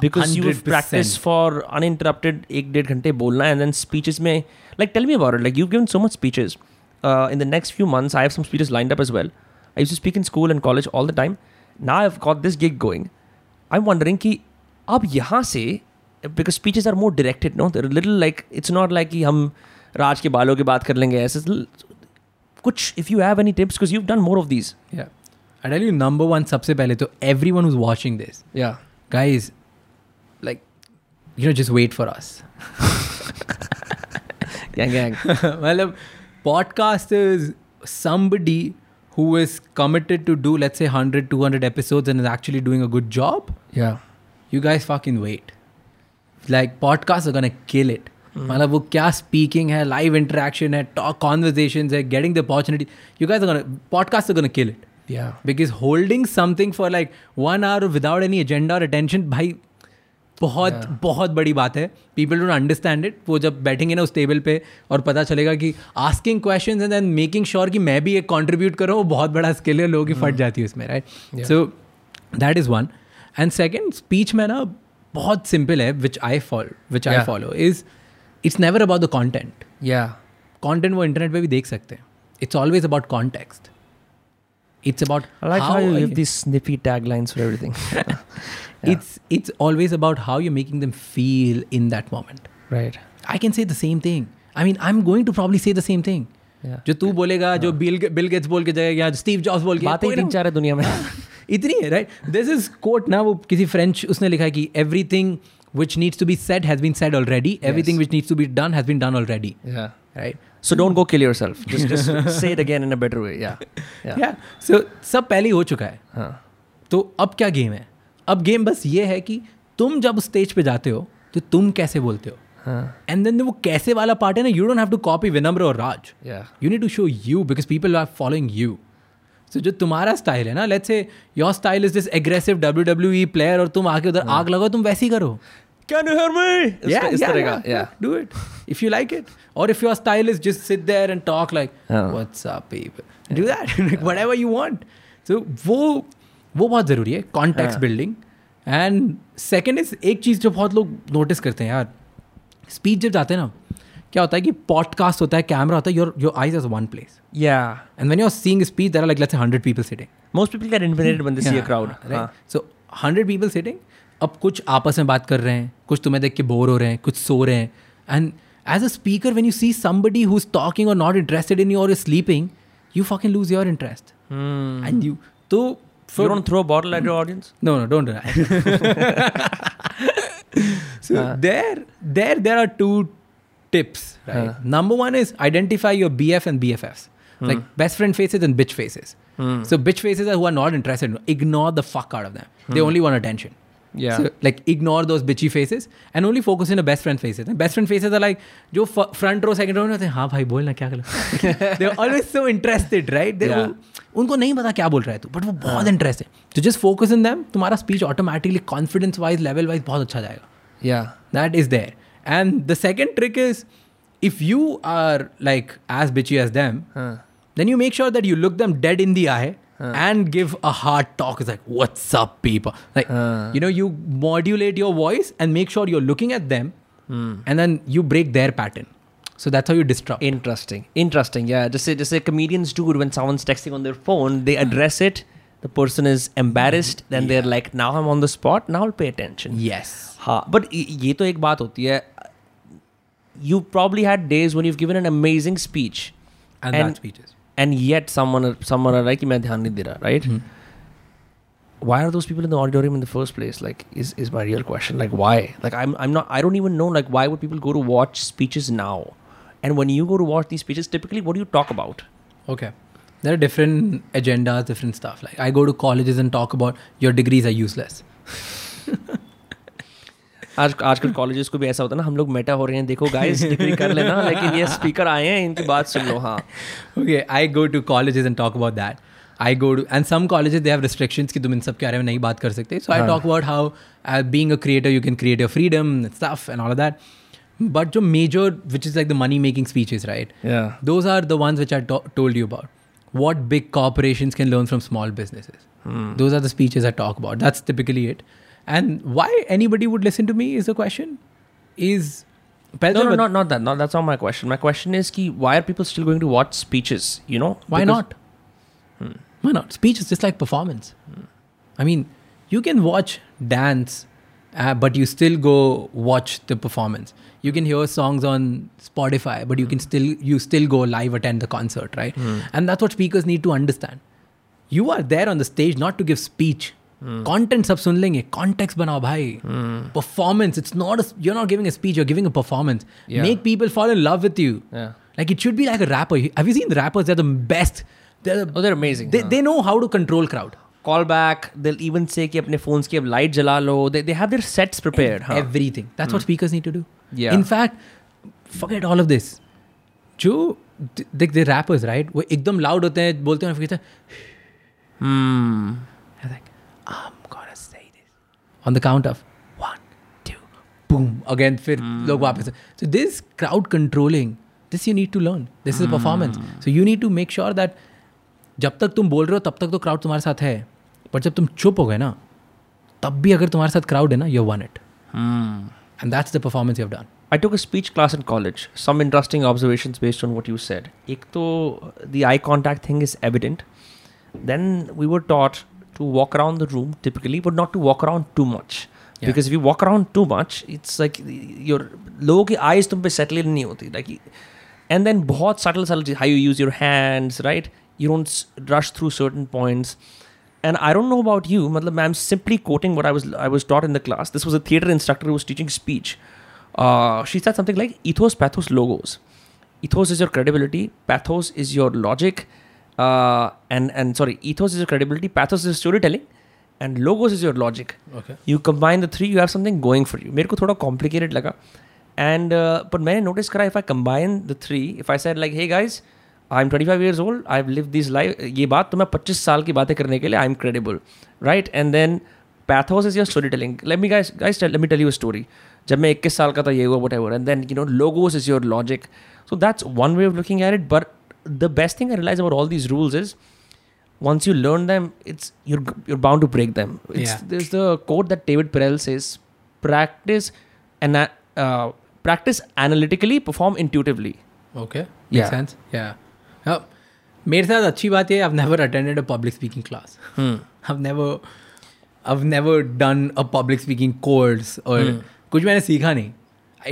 because you practice for uninterrupted एक डेढ़ घंटे बोलना and then speeches में like tell me about like you given so much speeches Uh, in the next few months, I have some speeches lined up as well. I used to speak in school and college all the time. Now I've got this gig going. I'm wondering कि अब यहाँ से because speeches are more directed, no? They're a little like it's not like कि हम राज के बालों की बात कर लेंगे ऐसे कुछ if you have any tips because you've done more of these. Yeah. I tell you, number one, सबसे पहले तो everyone who's watching this, Yeah. guys, like, you know, just wait for us. Gang gang. मतलब podcast is somebody who is committed to do, let's say, 100, 200 episodes and is actually doing a good job. yeah. You guys fucking wait. Like, podcasts are gonna kill it. मतलब वो क्या speaking है live interaction है talk conversation है getting the opportunity you guys are gonna podcast are gonna kill it Yeah. Because holding something for like one hour without any agenda और attention भाई बहुत yeah. बहुत बड़ी बात है। पीपल डोंट अंडरस्टैंड इट वो जब बैठेंगे ना उस टेबल पे और पता चलेगा कि asking question and then making sure कि मैं भी एक कॉन्ट्रीब्यूट करूँ वो बहुत बड़ा स्किल है लोगों की फट जाती है उसमें right so that is one and second speech में ना बहुत सिंपल है which I follow which I follow is it's never about the content या कॉन्टेंट वो इंटरनेट पर भी देख सकते हैं। It's always about context it's about I like how, you give these snippy taglines for everything. it's it's always about how you're making them feel in that moment right. i can say the same thing i mean i'm going to probably say the same thing Yeah. जो तू बोलेगा जो Bill Bill Gates बोल के जाएगा या Steve Jobs बोल के बातें ही कोई ना- तीन चार है दुनिया में. इतनी है राइट दिस इज कोट ना वो किसी फ्रेंच उसने लिखा है कि everything which needs to be said has been said already everything which needs to be done has been done already Yeah. right So don't go kill yourself. Just just say it again in a better way. Yeah. Yeah. yeah so सब पहले ही हो चुका है Huh. तो अब क्या game है अब गेम बस ये है कि तुम जब स्टेज पे जाते हो तो तुम कैसे बोलते हो? हाँ। एंड देन वो कैसे वाला पार्ट है ना you don't have to copy Vinamra और Raj you need to show you because people are following you so जो तुम्हारा स्टाइल है ना let's say your style is this aggressive W W E player और तुम आके उधर हाँ। आग लगाओ तुम वैसे ही करो। कैन यू हियर मी या इस तरह का या do it if you like it और if your style is just sit there and talk like what's up people do that whatever you want so वो वो बहुत ज़रूरी है contact. Building and second is एक चीज़ जो बहुत लोग नोटिस करते हैं यार स्पीच जब जाते हैं ना क्या होता है कि पॉडकास्ट होता है कैमरा होता है your your eyes is one place Yeah. And when you are seeing speech there are like let's say 100 people sitting Most people get intimidated when they see a crowd. हाँ. सो hundred people sitting अब कुछ आपस में बात कर रहे हैं कुछ तुम्हें देख के बोर हो रहे हैं कुछ सो रहे हैं and as a speaker when you see somebody who is talking और not interested in your sleeping you fucking lose your interest. And you तो You don't throw a bottle at your audience? no no don't do that. So uh, there there there are two tips right? Uh-huh. Number one is identify your bf and bffs hmm. like best friend faces and bitch faces. Hmm. So bitch faces are who are not interested. Ignore the fuck out of them. They hmm. only want attention Yeah. so like ignore those bitchy faces and only focus on the best friend faces and best friend faces are like जो front row second row में होते हैं हाँ भाई बोल ना क्या कर they're always so interested right They're Yeah. उनको नहीं पता क्या बोल रहा है तू बट वो बहुत इंटरेस्ट है तो जस्ट फोकस इन दैम तुम्हारा speech automatically confidence wise level wise बहुत अच्छा जाएगा Yeah. That is there and the second trick is if you are like as bitchy as them Huh. then you make sure that you look them dead in the and give a hard talk. It's like, what's up, people? Like, uh. you know, you modulate your voice and make sure you're looking at them mm. and then you break their pattern. So that's how you disrupt. Interesting. Interesting. Yeah. Just say, just say comedians do it when someone's texting on their phone, they hmm. address it. The person is embarrassed, hmm. then yeah. they're like, now I'm on the spot, now I'll pay attention. Yes. Ha. But ye to ek baat hoti hai. You probably had days when you've given an amazing speech. And, and that speech is and yet someone someone are like main dhyan nahi de raha right? Hmm. Why are those people in the auditorium in the first place? Like is is my real question. Like why? Like i'm i'm not i don't even know like why would people go to watch speeches now? And when you go to watch these speeches typically what do you talk about? Okay. There are different agendas different stuff. Like i go to colleges and talk about your degrees are useless. आज आजकल colleges को भी ऐसा होता है ना हम लोग मेटा हो रहे हैं देखो गाइस डिग्री कर लेना लेकिन ये स्पीकर आए हैं इनकी बात सुन लो हाँ। Okay I go to colleges and talk about that I go to and some colleges they have restriction की तुम इन सब के बारे में नहीं बात कर सकते। So I talk about how being a creator you can create your freedom stuff and all that but जो major which is like the money making speeches right those are the ones which are told you about what big corporation can learn from small businesses those are the speeches I talk about that's typically it And why anybody would listen to me is the question. Is No, no, not, not that. No, that's not my question. My question is, ki, why are people still going to watch speeches? You know, Why Because- not? Why not? Speech is just like performance. I mean, you can watch dance, uh, but you still go watch the performance. You can hear songs on Spotify, but you can still you still go live attend the concert, right? And that's what speakers need to understand. You are there on the stage not to give speech. Content सब सुन लेंगे context बनाओ भाई performance it's not a, you're not giving a speech you're giving a performance Yeah. make people fall in love with you Yeah. like it should be like a rapper have you seen the rappers they're the best they're the Oh, they're amazing. they, huh? they know how to control crowd call back. They'll even say कि अपने phones की अब light जला लो. They, they have their sets prepared. हाँ. everything that's what speakers need to do Yeah. in fact forget all of this जो देख the rappers right वो एकदम loud होते हैं बोलते हैं फिर कहते हैं Hmm. they're like I'm gonna say this on the count of one two boom again फिर लोग वापस so this crowd controlling this you need to learn this is a performance so you need to make sure that जब तक तुम बोल रहे हो तब तक तो क्राउड तुम्हारे साथ है पर जब तुम चुप हो गए ना तब भी अगर तुम्हारे साथ क्राउड है ना you won it Hmm. And that's the performance you have done I took a speech class in college. Some interesting observations based on what you said. एक तो the eye contact thing is evident. Then we were taught to walk around the room typically, but not to walk around too much. Yeah. Because if you walk around too much, it's like your लोगों की eyes तुम पे settle नहीं होती. Like, and then बहुत subtle subtle cheese, how you use your hands, right? You don't s- rush through certain points. And I don't know about you, matlab, I'm simply quoting what I was I was taught in the class. This was a theater instructor who was teaching speech. Uh, she said something like ethos, pathos, logos. Ethos is your credibility, pathos is your logic, uh, and and sorry, ethos is your credibility, pathos is storytelling, and logos is your logic. Okay You combine the three, you have something going for you. मेरे को थोड़ा complicated लगा, and uh, but मैंने notice करा if I combine the three, if I said like, hey guys, I am twenty five years old I live this life ये बात तो मैं पच्चीस साल की बातें करने के लिए I am credible right and then pathos is your story telling let me guys guys let me tell you story जब मैं इक्कीस साल का था ये हुआ whatever and then you know logos is your logic so that's one way of looking at it but the best thing I realize about all these rules is once you learn them, it's you're you're bound to break them. It's, yeah. There's the quote that David Perell says: "Practice and uh, practice analytically, perform intuitively." Okay, makes yeah. sense. Yeah. Now, मेरे साथ अच्छी बात है I never attended a public speaking class I never I never done a public speaking course और कुछ मैंने सीखा नहीं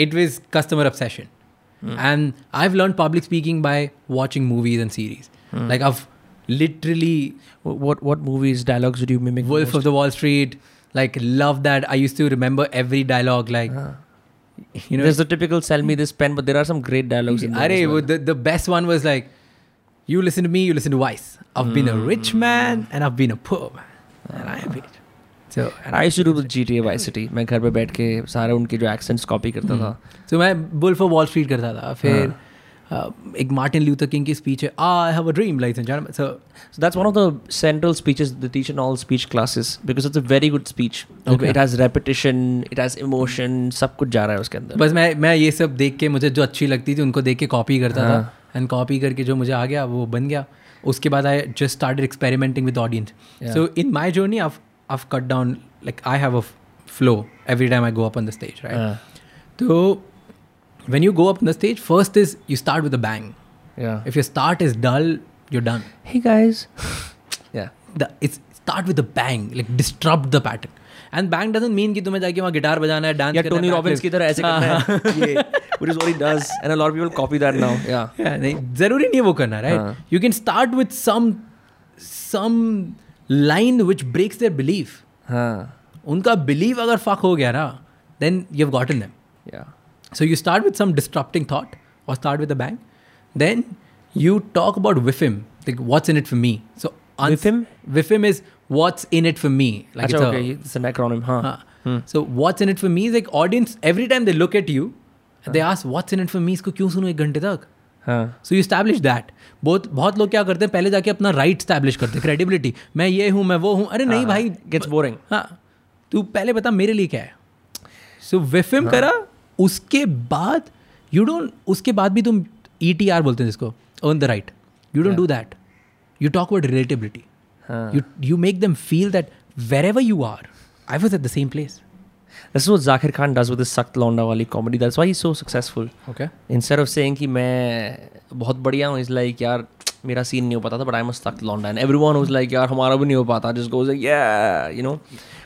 it was customer obsession obsession. And I've learned public speaking by watching movies and series. Like I've literally Wh- What what movies dialogues did you mimic? Wolf of the Wall Street. Like love that. I used to remember every dialogue. Like ah. you know, There's the typical "sell me this pen," but there are some great dialogues in there. Well. the, the best one was like, you listen to me, you listen to Vice. I've been a hmm. rich man and I've been a poor man. And I have it. मैं घर पर बैठ के सारे उनके जो accents copy करता hmm. था। तो मैं बुल वॉल स्ट्रीट करता था। फिर uh, एक मार्टिन ल्यूथर किंग की स्पीच है I have a dream like so that's one of the central speeches the teacher all speech classes because it's a very good speech it has repetition it has emotion सब कुछ जा रहा है उसके अंदर। बस मैं मैं ये सब देख के मुझे जो अच्छी लगती थी उनको देख के कॉपी करता था। एंड कॉपी करके जो मुझे आ गया वो बन गया। उसके बाद I just started experimenting with audience so in my journey of I I cut down like I have a flow every time I go up on the stage right Uh, तो when you go up on the stage first is you start with a bang yeah. if your start is dull you're done Hey guys. yeah. the, it's start with a bang like disrupt the pattern and bang doesn't mean कि तुम्हें जाके वहाँ guitar बजाना है dance या Tony Robbins की तरह ऐसे करना है ये which is what he does and a lot of people copy that now yeah Yeah, नहीं जरूरी नहीं है वो करना हाँ. Right you can start with some some line which breaks their believe हाँ। उनका बिलीव अगर फक हो गया ना then you have gotten them so you start with some disrupting thought और start with a bang then you talk about विफिम like what's in it for me so विफिम विफिम is watts in it for me like so what's in it for me is like audience every time they look at you they ask what's in it for me इसको क्यों सुनूं एक घंटे तक? हाँ। सो you establish that बहुत बहुत लोग क्या करते हैं पहले जाके अपना राइट स्टैब्लिश करते हैं। क्रेडिबिलिटी मैं ये हूँ मैं वो हूँ। अरे नहीं भाई gets बोरिंग हाँ। तू पहले बता मेरे लिए क्या है? सो विफिम करा उसके बाद यू डोंट उसके बाद भी तुम ई टी आर बोलते हैं जिसको earn the right you don't do that you talk about relatability हाँ। You you make them feel that wherever you are I was at the same place this is what Zakir Khan does with his Sakt Londa wali comedy. That's why he's so successful. Okay instead of saying कि मैं बहुत बढ़िया हूँ is like यार मेरा सीन नहीं हो पाता था बट आई मस्ट तक लॉन्डा एंड एवरीवन वाज लाइक यार हमारा भी नहीं हो पाता जस्ट गोज लाइक या you know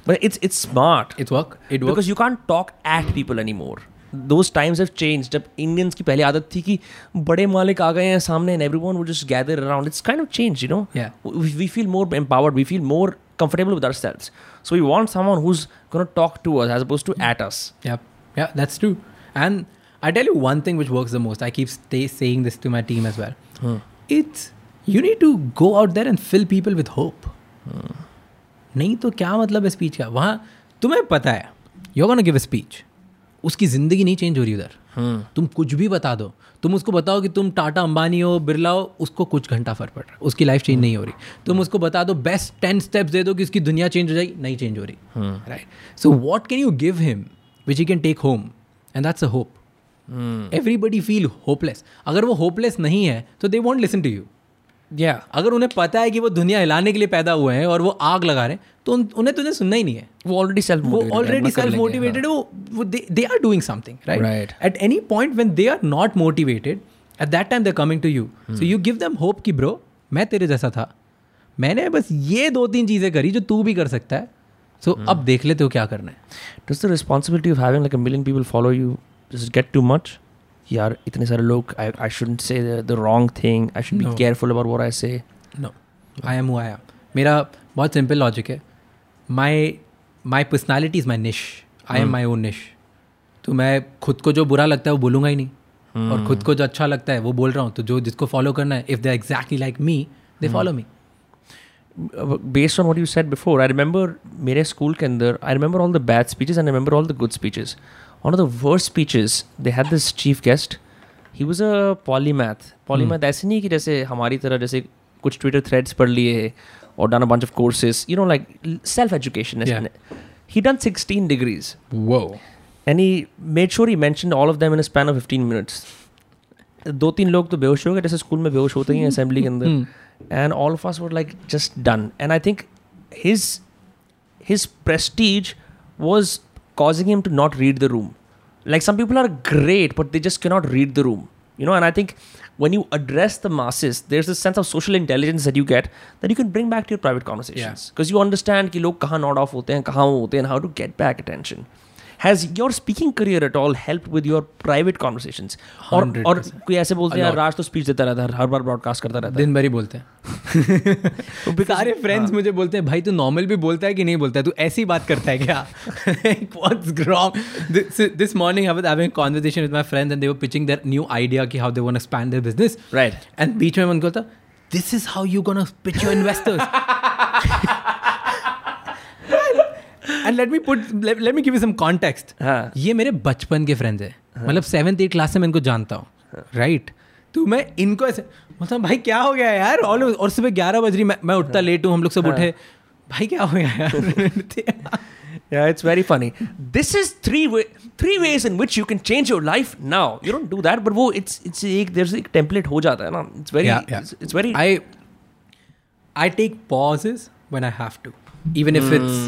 but it's it's smart it's work it because you can't talk at people any more those times have change जब इंडियंस की पहले आदत थी कि बड़े मालिक आ गए हैं सामने and everyone would just gather around it's kind of change you know Yeah. we feel more empowered. We feel more comfortable with ourselves. so we want someone who's going to talk to us as opposed to at us Yeah, yeah, that's true. And I tell you one thing which works the most. I keep stay saying this to my team as well. It's you need to go out there and fill people with hope. नहीं तो क्या मतलब है speech का वहाँ तुम्हें पता है you gonna give a speech उसकी ज़िंदगी नहीं चेंज हो रही उधर। तुम कुछ भी बता दो। तुम उसको बताओ कि तुम टाटा अंबानी हो बिरला हो उसको कुछ घंटा फ़र्क पड़ रहा है। उसकी लाइफ चेंज नहीं हो रही। तुम उसको बता दो बेस्ट टेन स्टेप्स दे दो कि उसकी दुनिया चेंज हो जाएगी नहीं चेंज हो रही। Right so what can you give him which you can take home and that's a hope everybody feel hopeless अगर वो होपलेस नहीं है तो they won't listen to you yeah. अगर उन्हें पता है कि वो दुनिया हिलाने के लिए पैदा हुए हैं और वो आग लगा रहे हैं तो उन- उन्हें तुझे सुनना ही नहीं है। वो ऑलरेडी सेल्फ वो ऑलरेडी सेल्फ मोटिवेटेड वो they are doing something right at any point when they are not motivated at that time they coming to you so you give them hope कि ब्रो मैं तेरे जैसा था। मैंने बस ये दो तीन चीज़ें करी जो तू भी कर सकता है। सो so, hmm. अब देख लेते हो क्या करना है। The responsibility of having like a million people follow you does it get too much? यार इतने सारे लोग I should say the wrong thing I should be careful about what I say no I am I am मेरा बहुत simple logic है। My my personality is my niche I am my own niche तो मैं खुद को जो बुरा लगता है वो बोलूँगा ही नहीं। hmm. और खुद को जो अच्छा लगता है वो बोल रहा हूँ। तो जो जिसको फॉलो करना है if they exactly like me they follow me based on what you set before I remember मेरे स्कूल के अंदर I remember all the bad speeches and remember all the good speeches one of the worst speeches they had this chief guest he was a polymath polymath ऐसे नहीं कि जैसे हमारी तरह जैसे कुछ ट्विटर थ्रेड्स पढ़ लिए और done a bunch of courses you know like self education Yeah. he done 16 degrees Whoa. and he made sure he mentioned all of them in a span of 15 minutes दो तीन लोग तो बेहोश हो गए जैसे स्कूल में बेहोश होते ही असेंबली के अंदर and all of us were like just done and I think his his prestige was causing him to not read the room. Like some people are great, but they just cannot read the room. You know, and I think when you address the masses, there's this sense of social intelligence that you get that you can bring back to your private conversations. Because you understand कि लोग कहाँ nod off होते हैं कहाँ वो होते हैं and how to get back attention. Has your speaking career at all help with your private conversation और और कोई ऐसे बोलते हैं. राज तो स्पीच देता रहता है हर बार ब्रॉडकास्ट करता रहता है। दिन भर ही बोलते हैं। सारे फ्रेंड्स हाँ। मुझे बोलते हैं भाई तू नॉर्मल भी बोलता है कि नहीं बोलता है? तू ऐसी बात करता है क्या? What's wrong this morning I was having a with my friends and they were pitching their new idea कि how they want to expand their business Right. And बीच में मैं उनको बोलता this is how you gonna pitch your investors and let me put let me give you some context हाँ. ये मेरे बचपन के फ्रेंड्स हैं मतलब सेवन्थ एट क्लास से मैं इनको जानता हूँ राइट तो मैं इनको ऐसे मतलब भाई क्या हो गया यार और और सुबह ग्यारह बज रही मैं मैं उठता लेट हूँ हम लोग सब उठे भाई क्या हो गया यार Yeah, it's very funny. This is three way, three ways in which you can change your life now. You don't do that, but वो it's it's एक there's एक template हो जाता है ना. It's very Yeah, yeah. It's, it's very I I take pauses when I have to, even if mm. it's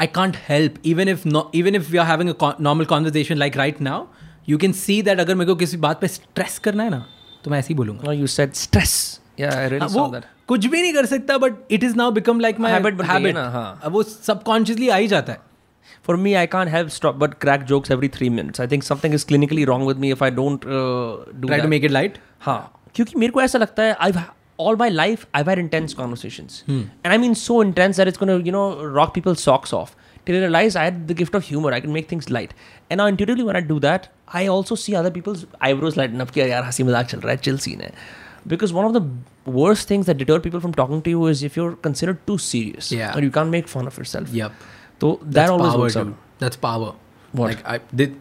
I can't help. Even if not, even if we are having a con- normal conversation like right now, you can see that अगर मेरे को किसी बात पे stress करना है ना तो मैं ऐसे ही बोलूँगा No, you said stress. Yeah, I really हाँ, saw वो कुछ भी नहीं कर सकता but it is now become like my habit हाँ। अब वो सबकॉन्शियसली आ ही जाता है For me, I can't help stop but crack jokes every three minutes. I think something is clinically wrong with me if I don't uh, do try that. To make it light हाँ क्योंकि मेरे को ऐसा लगता है I've all my life I've had intense conversations, hmm. and I mean so intense that it's gonna you know rock people's socks off. Till they realize I had the gift of humor, I can make things light. And now intuitively when I do that, I also see other people's eyebrows lighten up. Ki, yaar, hasi mazak chill scene hai. Because one of the worst things that deter people from talking to you is if you're considered too serious, yeah, or you can't make fun of yourself. Yep. So that That's always power, works out. That's power. What? Like I did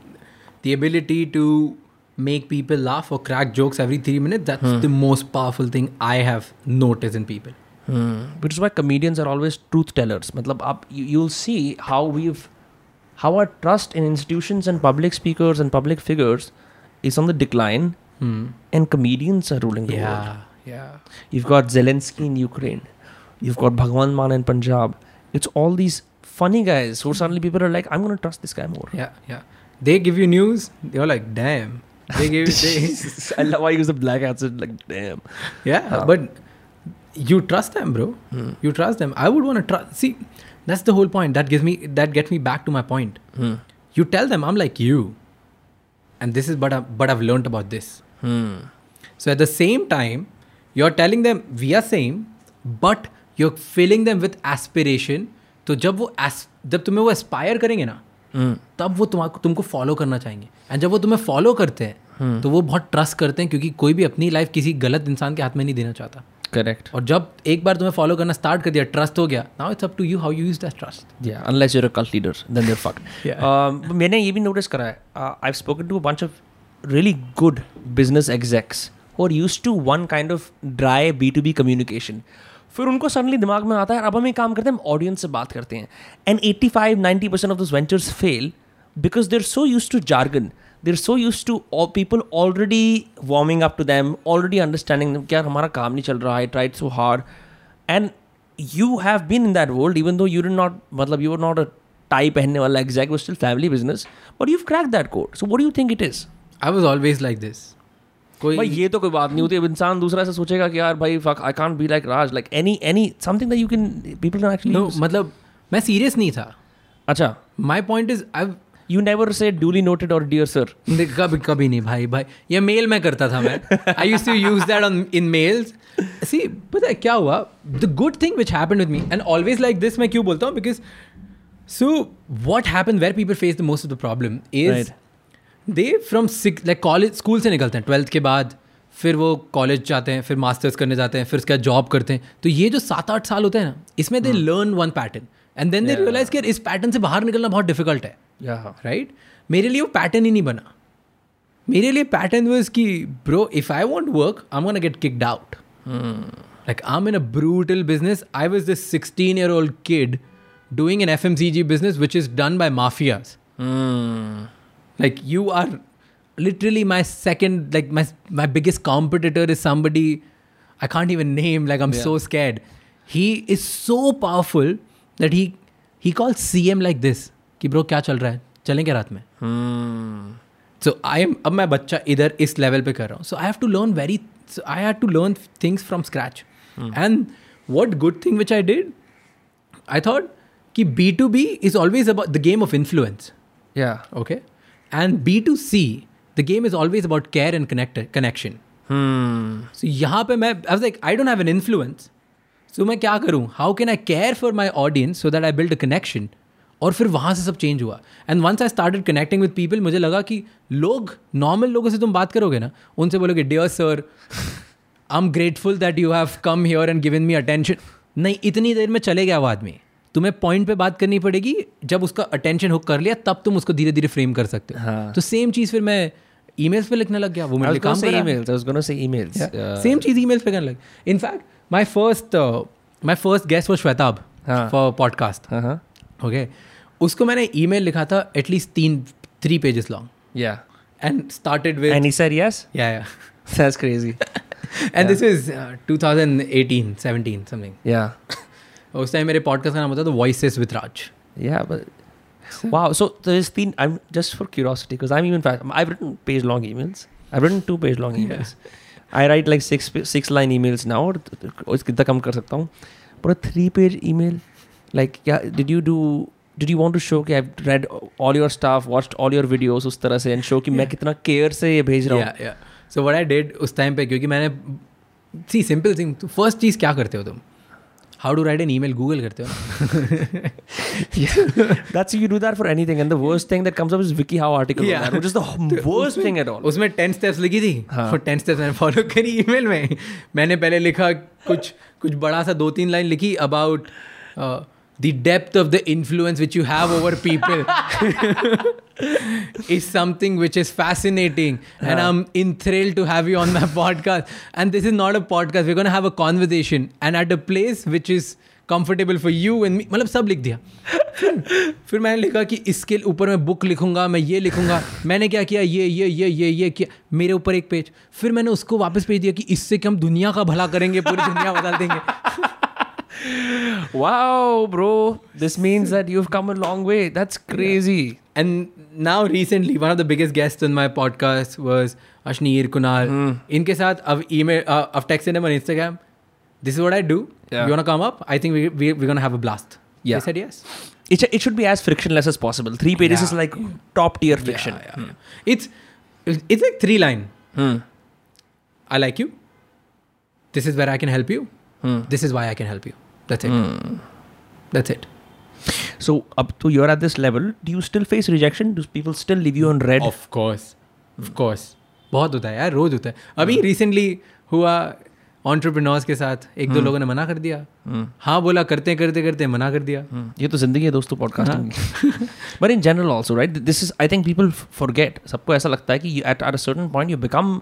the ability to make people laugh or crack jokes every three minutes, that's hmm. the most powerful thing I have noticed in people. Hmm. Which is why comedians are always truth tellers. You, will see how we've how our trust in institutions and public speakers and public figures is on the decline, hmm. and comedians are ruling the yeah, world. Yeah, You've got Zelensky in Ukraine. You've got Bhagwant Mann in Punjab. It's all these funny guys who suddenly people are like, I'm going to trust this guy more. Yeah, yeah. They give you news. They are like, damn They give. they, I love how I use the black accent. Like, damn. Yeah, Huh. but you trust them, bro. Hmm. You trust them. I would want to trust. See, that's the whole point. That gives me that gets me back to my point. Hmm. You tell them I'm like you, and this is but I, but I've learned about this. Hmm. So at the same time, you're telling them we are same, but you're filling them with aspiration. तो जब वो as, जब तुम्हें वो Aspire करेंगे ना Hmm. तब वो तुम्हारा तुमको फॉलो करना चाहेंगे एंड जब वो तुम्हें फॉलो करते हैं तो वो बहुत ट्रस्ट करते हैं क्योंकि कोई भी अपनी लाइफ किसी गलत इंसान के हाथ में नहीं देना चाहता करेक्ट और जब एक बार तुम्हें फॉलो करना स्टार्ट कर दिया ट्रस्ट हो गया now it's up to you how you use that trust unless you're a cult leader, then they're fucked. Yeah. Um, मैंने ये भी नोटिस करा है. Uh, I've spoken to a bunch of really good business execs who are used to one kind of dry B2B communication. फिर उनको suddenly दिमाग में आता है अब हम एक काम करते हैं हम ऑडियंस से बात करते हैं and 85 90 percent of this ventures fail because they're so used to jargon there so use to people already warming up to them already understanding क्या हमारा काम नहीं चल रहा है tried so hard and you have been in that world even though you did not मतलब you are not a tie पहनने वाला एग्जैक्ट वो still family business but you crack that code so what do think it is I was always like this कोई भाई ये तो कोई बात नहीं होती अब इंसान दूसरा ऐसा सोचेगा कि यार भाई fuck I can't be like Raj like any any something that you can people can actually no मतलब मैं सीरियस नहीं था अच्छा my point is I you never say duly noted और डियर सर कभी कभी नहीं भाई भाई। ये मेल में करता था मैं। I used to use that on in mails see पता है क्या हुआ? The good thing which happen with me and always like this मैं क्यों बोलता हूँ? Because so what happen where people face the most of the problem is they from six like college school से निकलते हैं ट्वेल्थ के बाद फिर वो कॉलेज जाते हैं फिर मास्टर्स करने जाते हैं फिर उसके बाद जॉब करते हैं। तो ये जो सात आठ साल होते हैं ना इसमें they learn one pattern and then they realise कि इस पैटर्न से बाहर निकलना बहुत डिफ़िकल्ट है। राइट मेरे लिए वो पैटर्न ही नहीं बना मेरे लिए पैटर्न वाज कि bro if I want work I am gonna get kicked out like i'm in a brutal business i was this 16 year old kid doing an fmcg business which is done by mafias like you are literally my second like my my biggest competitor is somebody i can't even name like i'm so scared he is so powerful that he he calls cm like this कि bro क्या चल रहा है? चलेंगे रात में। So I am अब मैं बच्चा इधर इस लेवल पे कर रहा हूँ। So I have to learn very I have to learn things from scratch and what good thing which I did I thought कि B to B is always about the game of influence या okay and B to C the game is always about care and connect connection so यहाँ पे मैं like I don't have an influence so मैं क्या करूँ? How can I care for my audience so that I build a connection और फिर वहाँ से सब चेंज हुआ and once I started connecting with people मुझे लगा कि लोग नॉर्मल लोगों से तुम बात करोगे ना उनसे बोलोगे dear sir I am grateful that you have come here and given me attention नहीं इतनी देर में चले गया वो आदमी तुम्हें पॉइंट पे बात करनी पड़ेगी जब उसका अटेंशन हुक कर लिया तब तुम उसको धीरे धीरे फ्रेम कर सकते हो हाँ। तो सेम चीज़ फिर मैं ईमेल्स पे लिखने लग गया वो मेरे काम. I was gonna say emails. Uh, same cheese emails पे करने लग in fact my first my first guest वो Shwetab. For podcast uh-huh. Okay उसको मैंने ईमेल लिखा था एटलीस्ट तीन three pages long Yeah. And started with And he said yes. या या That's crazy. And this is 2018 17 something Yeah. उस time मेरे पॉडकास्ट का नाम होता था voices with Raj Yeah, but wow. So there's been. I'm just for curiosity because I'm even. I've written page long emails. I've written two page long emails. I write like six pa- six line emails now. और और कितना कम कर सकता हूँ. But a three page email, like yeah, did you do? Did you want to show की I read all your staff watch all your videos उस तरह से एंड शो की मैं कितना केयर से ये भेज रहा हूँ? सो वट आई डेड उस टाइम पे क्योंकि मैंने सी सिंपल थिंग फ़र्स्ट चीज़ क्या करते हो तुम? How do write an email Google करते हो? That's you do that for any thing and the worst thing that comes up is wikiHow article which is the worst thing at all उसमें 10 steps लिखी थी? और 10 steps मैंने follow करी email में। मैंने पहले लिखा कुछ कुछ बड़ा सा दो तीन लाइन लिखी about the depth of the influence which you have over people is something which is fascinating and i'm enthralled to have you on my podcast and this is not a podcast we're going to have a conversation and at a place which is comfortable for you and me मतलब सब लिख दिया फिर फिर मैंने लिखा कि इसके ऊपर मैं बुक लिखूंगा मैं ये लिखूंगा मैंने क्या किया ये ये ये ये ये किया मेरे ऊपर एक पेज फिर मैंने उसको वापस भेज दिया कि इससे कि हम दुनिया का भला करेंगे पूरी दुनिया बदल देंगे wow, bro. This means that you've come a long way. That's crazy. Yeah. And now, recently, one of the biggest guests on my podcast was Ashneer Kunal. Mm. Inke saath, I've, email, uh, I've texted him on Instagram. This is what I do. Yeah. You want to come up? I think we, we, are going to have a blast. Yeah. He said yes. It, it should be as frictionless as possible. Three pages yeah. is like top tier fiction. Yeah, mm. It's, it's like three line. Mm. I like you. This is where I can help you. Hmm. This is why I can help you. That's it. That's it. So up to you're at this level, do you still face rejection? Do people still leave you on red? Of course of course बहुत होता है यार रोज होता है। अभी recently हुआ entrepreneurs के साथ एक दो लोगों ने मना कर दिया। हाँ बोला करते करते करते मना कर दिया। Hmm. ये तो ज़िंदगी है दोस्तों podcasting but in general also right this is I think people forget सबको ऐसा लगता है कि at are a certain point you become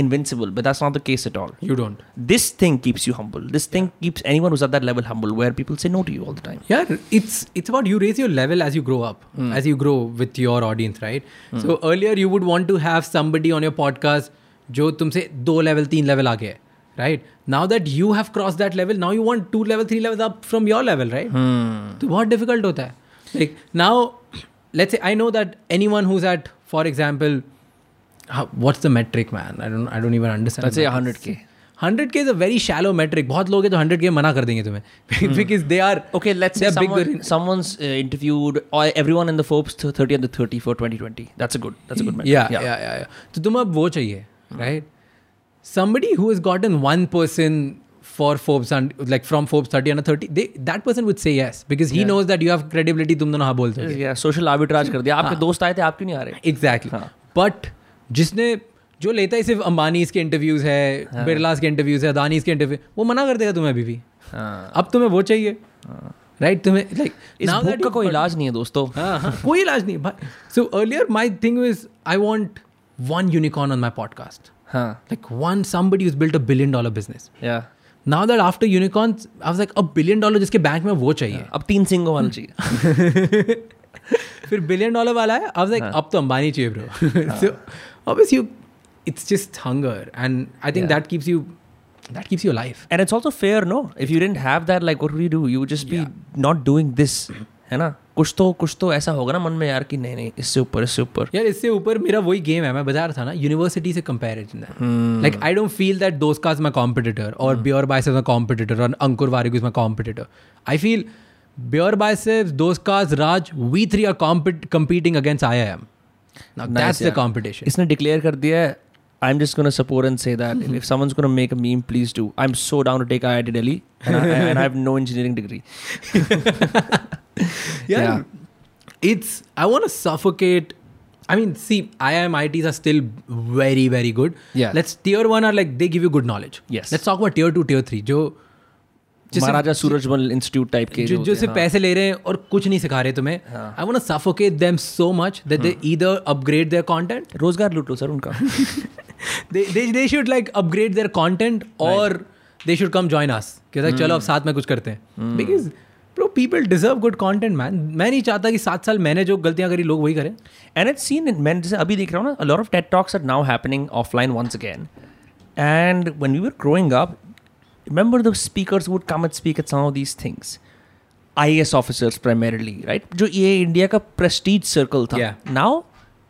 invincible but that's not the case at all you don't this thing keeps you humble this thing keeps anyone who's at that level humble where people say no to you all the time Yeah, it's it's about you raise your level as you grow up, as you grow with your audience, right? So earlier you would want to have somebody on your podcast जो तुमसे दो level, तीन level आगे है, right? Now that you have crossed that level, now you want two level, three levels up from your level, right? तो बहुत difficult होता है. Like now, let's say I know that anyone who's at, for example, What's the metric man I don't I don't even understand hundred K hundred K is a very shallow metric बहुत लोग है तो hundred के मना कर देंगे तुम्हें। Because they are okay let's interviewed और everyone in the Forbes 30 and तो तुम्हें अब वो चाहिए right somebody who has gotten one person for Forbes like from Forbes 30 and 30 that person would say yes because he knows that you have credibility तुम दोनों हाँ बोलते हो सोशल आर्बिट्राज कर दिया आपके दोस्त आए थे आप क्यों नहीं आ रहे? एग्जैक्टली बट जिसने जो लेता है सिर्फ़ अंबानीज के इंटरव्यूज़ है बिरलास के इंटरव्यूज़ है अदानीज के इंटरव्यू वो मना कर देगा तुम्हें अभी भी। हाँ। अब तुम्हें वो चाहिए। राइट तुम्हें लाइक इस भूख का कोई इलाज नहीं है दोस्तों। हाँ हाँ कोई इलाज नहीं so earlier my thing is I want one unicorn on my podcast. हाँ। Like one somebody who's built a billion dollar business. या that after unicorns, I was like a billion dollar जिसके बैंक में वो चाहिए। अब तीन सिंगों वाला चाहिए। फिर बिलियन डॉलर वाला है आई वाज लाइक अब तो अंबानी चाहिए bro obviously you it's just hunger and i think Yeah. that keeps you that keeps you alive And it's also fair, no? If you didn't have that, like, what would you do? You would just be yeah. not doing this, है ना? कुछ तो कुछ तो ऐसा होगा ना मन में यार कि नहीं नहीं इससे ऊपर इससे ऊपर यार इससे ऊपर मेरा वही गेम है मैं बता रहा था ना यूनिवर्सिटी से कंपेरिजन है like I don't feel that those cause my competitor और BeerBiceps is my competitor और Ankur Warikoo is my competitor I feel BeerBiceps those cause Raj we three are competing against I am that's the yeah. Competition इसने declare कर दिया है I'm just gonna support and say that if someone's gonna make a meme, please do. I'm so down to take IIT Delhi, and I, and I have no engineering degree. yeah. It's I want to suffocate. I mean, see, IIMITs are still very, very good. Yeah. Let's tier one are like they give you good knowledge. Yes. Let's talk about tier two, tier three. जो जो सिर्फ- Maharaja Surajmal institute type के जो जो सिर्फ़ हाँ। पैसे ले रहे हैं और कुछ नहीं सिखा रहे तुम्हें। I want to suffocate them so much that they either upgrade their content रोज़गार लूटो सर उनका। They they should like upgrade their content और they should come join us कहता चलो अब hmm। साथ में कुछ करते हैं। Because bro people deserve good content man मैं नहीं चाहता कि सात साल मैंने जो गलतियाँ करी लोग वही करें। एंड इट्स सीन मैं जैसे अभी देख रहा हूँ ना lot of TED talks are now happening offline once again and when we were growing up remember the speakers would come and speak at some of these things. IAS officers primarily, right? जो ये India का prestige circle था. Yeah. Now,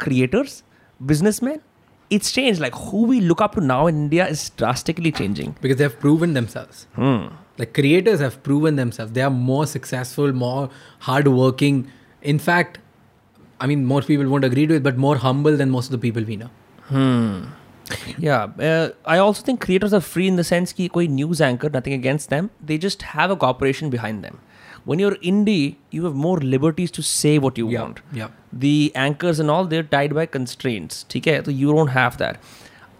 creators, businessmen, it's changed. Like who we look up to now in India is drastically changing. because they have proven themselves Hmm. like creators have proven themselves they are more successful more hardworking in fact i mean most people won't agree to it but more humble than most of the people we know yeah uh, i also think creators are free in the sense ki koi news anchor nothing against them. They just have a corporation behind them. When you're indie you have more liberties to say what you yeah, want. yeah. The anchors and all they're tied by constraints okay? So you don't have that.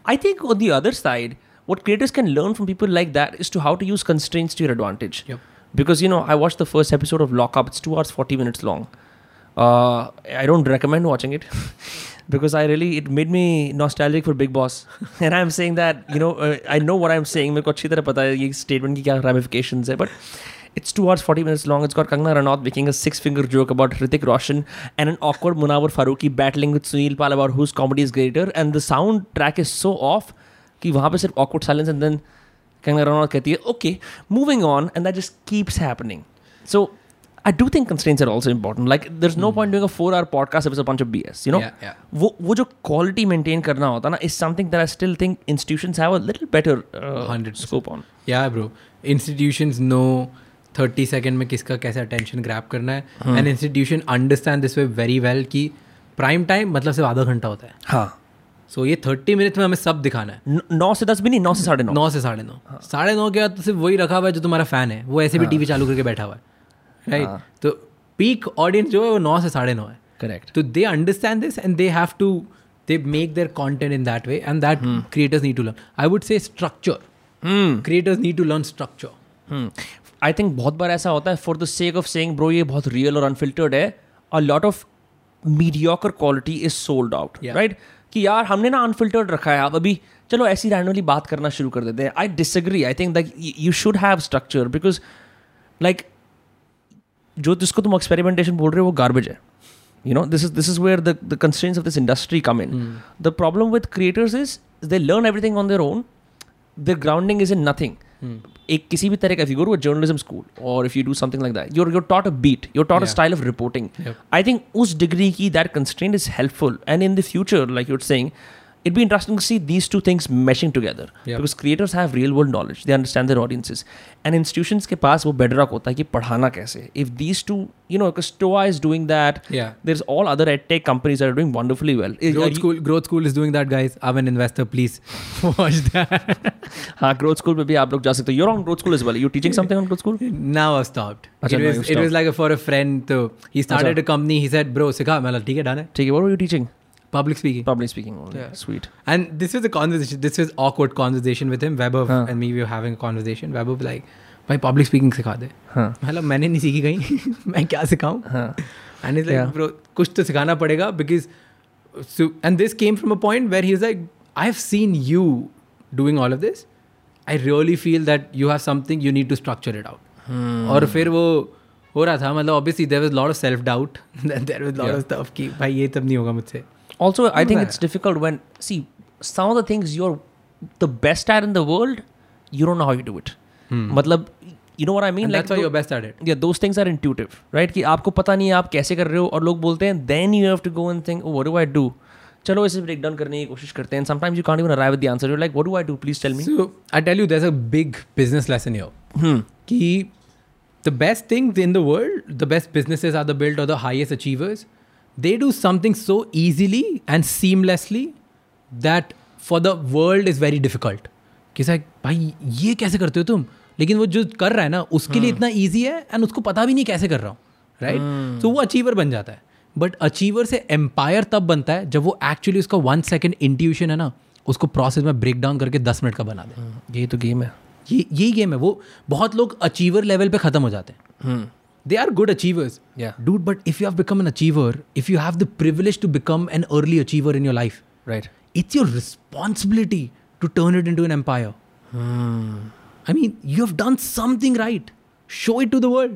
I think on the other side what creators can learn from people like that is to how to use constraints to your advantage. Yep. because you know i watched the first episode of lockup it's 2 hours 40 minutes long. Uh, i don't recommend watching it. because I really it made me nostalgic for Bigg Boss, and I'm saying that you know uh, I know what I'm saying. मेरे statement ki kya ramifications hai, but it's two hours forty minutes long. It's got Kangana Ranaut making a six-finger joke about Hrithik Roshan and an awkward Munawar Faruqui battling with Sunil Pal about whose comedy is greater, and the soundtrack is so off that there is awkward silence and then Kangana Ranaut says, okay moving on and that just keeps happening. So I do think constants are also important like there is no point doing four hour podcast a bunch B S you know वो वो जो quality maintain करना होता ना is something that I still think institutions have little better scope on या bro institutions know thirty second में किसका कैसा अटेंशन ग्रैप करना है. And institution understand this way very well की प्राइम टाइम मतलब सिर्फ़ आधा घंटा होता है. हाँ. सो so, ये थर्टी मिनट में हमें सब दिखाना है. नौ से दस भी नहीं नौ से साढ़े नौ. नौ से साढ़े नौ. साढ़े नौ के बाद तो सिर्फ़ वही रखा हुआ है जो तुम्हारा फ़ैन है. वो ऐसे भी टीवी चालू करके बैठा हुआ है. राइट तो पीक ऑडियंस जो है वो नौ से साढ़े नौ है. करेक्ट तो they understand this and they have to they make their content in that way and that creators need to learn I would say structure creators need to learn structure I think बहुत बार ऐसा होता है for the sake of saying bro ये बहुत real और unfiltered है. A lot of mediocre quality is sold out right कि यार हमने ना अनफिल्टर्ड रखा है आप अभी चलो ऐसी रैंडमली बात करना शुरू कर देते हैं। I disagree I think that you should have structure because like जो जिसको तुम एक्सपेरिमेंटेशन बोल रहे हो वो गार्बेज है। You know this is this is where the the constraints of this industry come in the problem with creators is they learn everything on their own their grounding is in nothing एक किसी भी तरह का figure you go journalism school और if you do something like that you're you're taught a beat you're taught a style of reporting I think उस degree की that constant is helpful and in the future like you're saying it'd be interesting to see these two things meshing together. Yeah. because creators have real world knowledge. They understand their audiences. And institutions ke pass wo bedrock hota hai ki padhana kaise. If these two you know because stoa is doing that yeah. there's all other edtech companies that are doing wonderfully well. Growth school growth school is doing that guys. I'm an investor please. Watch that. ha growth school pe bhi aap log ja sakte you're on growth school as well. You teaching something on growth school? Now i've stopped. Achha, it was no, stopped. was like a, for a friend so he started Achha. a company. He said bro sikha. Matlab theek hai done theek hai what were you teaching? Public speaking. Public speaking only. Yeah. Sweet. And this is a conversation. This is awkward conversation with him. Webber huh. and me. We were having a conversation. Webber was like, भाई public speaking सिखा दे मतलब मैंने नहीं सीखी कहीं मैं क्या सिखाऊँ एंड इज़ लाइक ब्रो कुछ तो सिखाना पड़ेगा because and this came from a point where he is like I have seen you doing all of this I really feel that you have something you need to structure it out और फिर वो हो रहा था मतलब obviously there was lot of self doubt there was lot of stuff कि भाई ये तब नहीं होगा मुझसे Also, I think it's difficult when see some of the things you're the best at in the world, you don't know how you do it. मतलब you know what I mean? and that's why tho- you're best at it yeah, those things are intuitive, right? कि आपको पता नहीं है आप कैसे कर रहे हो और लोग बोलते हैं then you have to go and think, oh, what do I do? चलो इसे ब्रेक डाउन करने की कोशिश करते हैं sometimes you can't even arrive at the answer you're like what do I do please tell me So I tell you, there's a big business lesson here. Hmm. Ki the best things in the world, the best businesses are the built or the highest achievers. They do something so easily and seamlessly that for the world is very difficult. कि भाई ये कैसे करते हो तुम? लेकिन वो जो कर रहा है ना उसके लिए इतना ईजी है एंड उसको पता भी नहीं कैसे कर रहा हूँ राइट तो वो अचीवर बन जाता है। बट अचीवर से एम्पायर तब बनता है जब वो एक्चुअली उसका वन सेकेंड इंट्यूशन है ना उसको प्रोसेस में ब्रेक डाउन करके दस मिनट का बना दे। यही तो गेम है। ये यही गेम है। वो बहुत लोग अचीवर लेवल पे खत्म हो जाते हैं। They are good achievers Yeah. Dude but if you have become an achiever if you have the privilege to become an early achiever in your life right it's your responsibility to turn it into an empire. I mean, you have done something right. Show it to the world.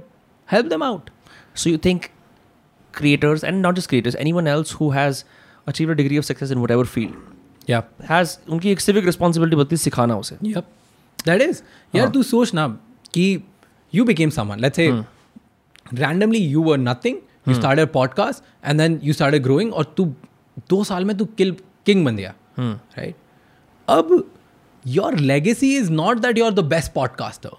Help them out. So you think creators and not just creators, anyone else who has achieved a degree of success in whatever field Yeah. has उनकी एक civic responsibility बनती है सिखाना उसे Yep. That is. यार तू सोच ना कि you became someone. Let's say randomly you were nothing. You started a podcast and then you started growing और तू दो साल में तू किल किंग बन गया राइट अब your legacy is not that you are the best podcaster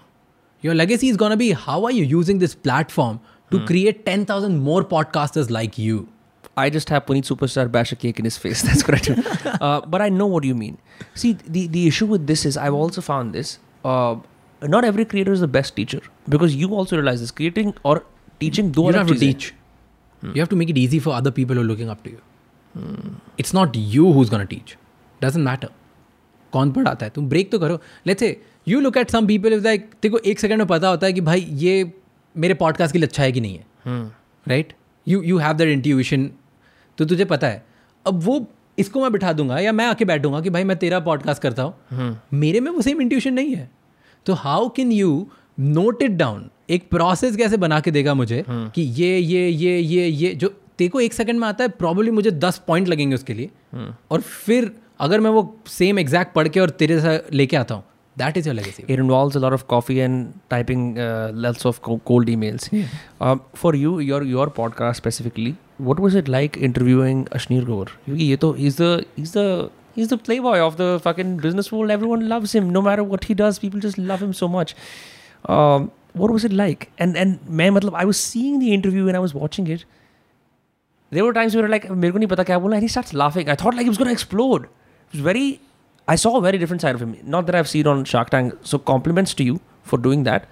your legacy is gonna be how are you using this platform to create ten thousand more podcasters like you I just have Puneet Superstar bash a cake in his face. That's what I do. Uh, but I know what you mean. See, the, the issue with this is I've also found this. Uh, not every creator is the best teacher because you also realize this. Creating or You don't अलग have to चीज़ें हैं. teach. You have to make it easy for other people who are looking up to you. It's not you who's going to teach. कौन पढ़ाता है? तुम break तो करो। Let's say you look at some people is like को एक second में पता होता है कि भाई ये मेरे पॉडकास्ट के लिए अच्छा है कि नहीं है? Right you you have that intuition तो तुझे पता है। अब वो इसको मैं बिठा दूँगा या मैं आके बैठूँगा कि भाई मैं तेरा पॉडकास्ट करता हूँ। मेरे में वो सेम इंट्यूशन नहीं है। तो how can you note it down एक प्रोसेस कैसे बना के देगा मुझे कि ये ये ये ये ये जो तेरे एक सेकंड में आता है प्रॉब्ली मुझे दस पॉइंट लगेंगे उसके लिए। और फिर अगर मैं वो सेम एग्जैक्ट पढ़ के और तेरे से लेके आता हूँ that is your it involves a of coffee and typing lots of cold emails for you your your podcast specifically what was it like interviewing Ashneer Grover क्योंकि ये तो is the is the is the playboy of the fucking business world everyone loves him no matter what he does people just love him so what was it like? And and मैं मतलब I was seeing the interview and I was watching it. There were times where like मेरे को नहीं पता क्या बोलना and he starts laughing. I thought like he was gonna explode. It was very I saw a very different side of him. Not that I've seen on Shark Tank. So compliments to you for doing that.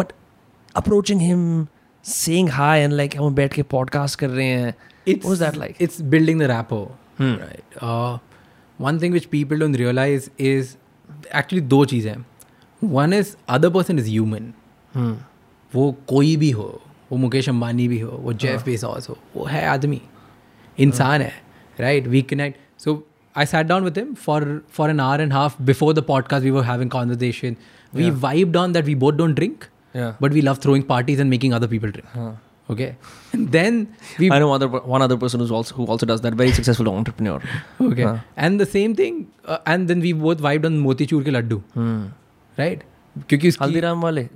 But approaching him, saying hi and like हम बैठ के podcast कर रहे हैं. what was that like? It's building the rapport, right? Uh, one thing which people don't realize is actually दो चीज़ें हैं. One is other person is human. वो कोई भी हो वो मुकेश अंबानी भी हो वो जेफ बेजॉस हो वो है आदमी इंसान है right we connect so I sat down with him for for an hour and half before the podcast we were having conversation we vibed on that we both don't drink Yeah. but we love throwing parties and making other people drink okay and then we I know other one other person who's also who also does that. Very successful entrepreneur. okay हाँ. and the same thing uh, and then we both vibed on motichur ke laddu right क्योंकि हल्दीराम वाले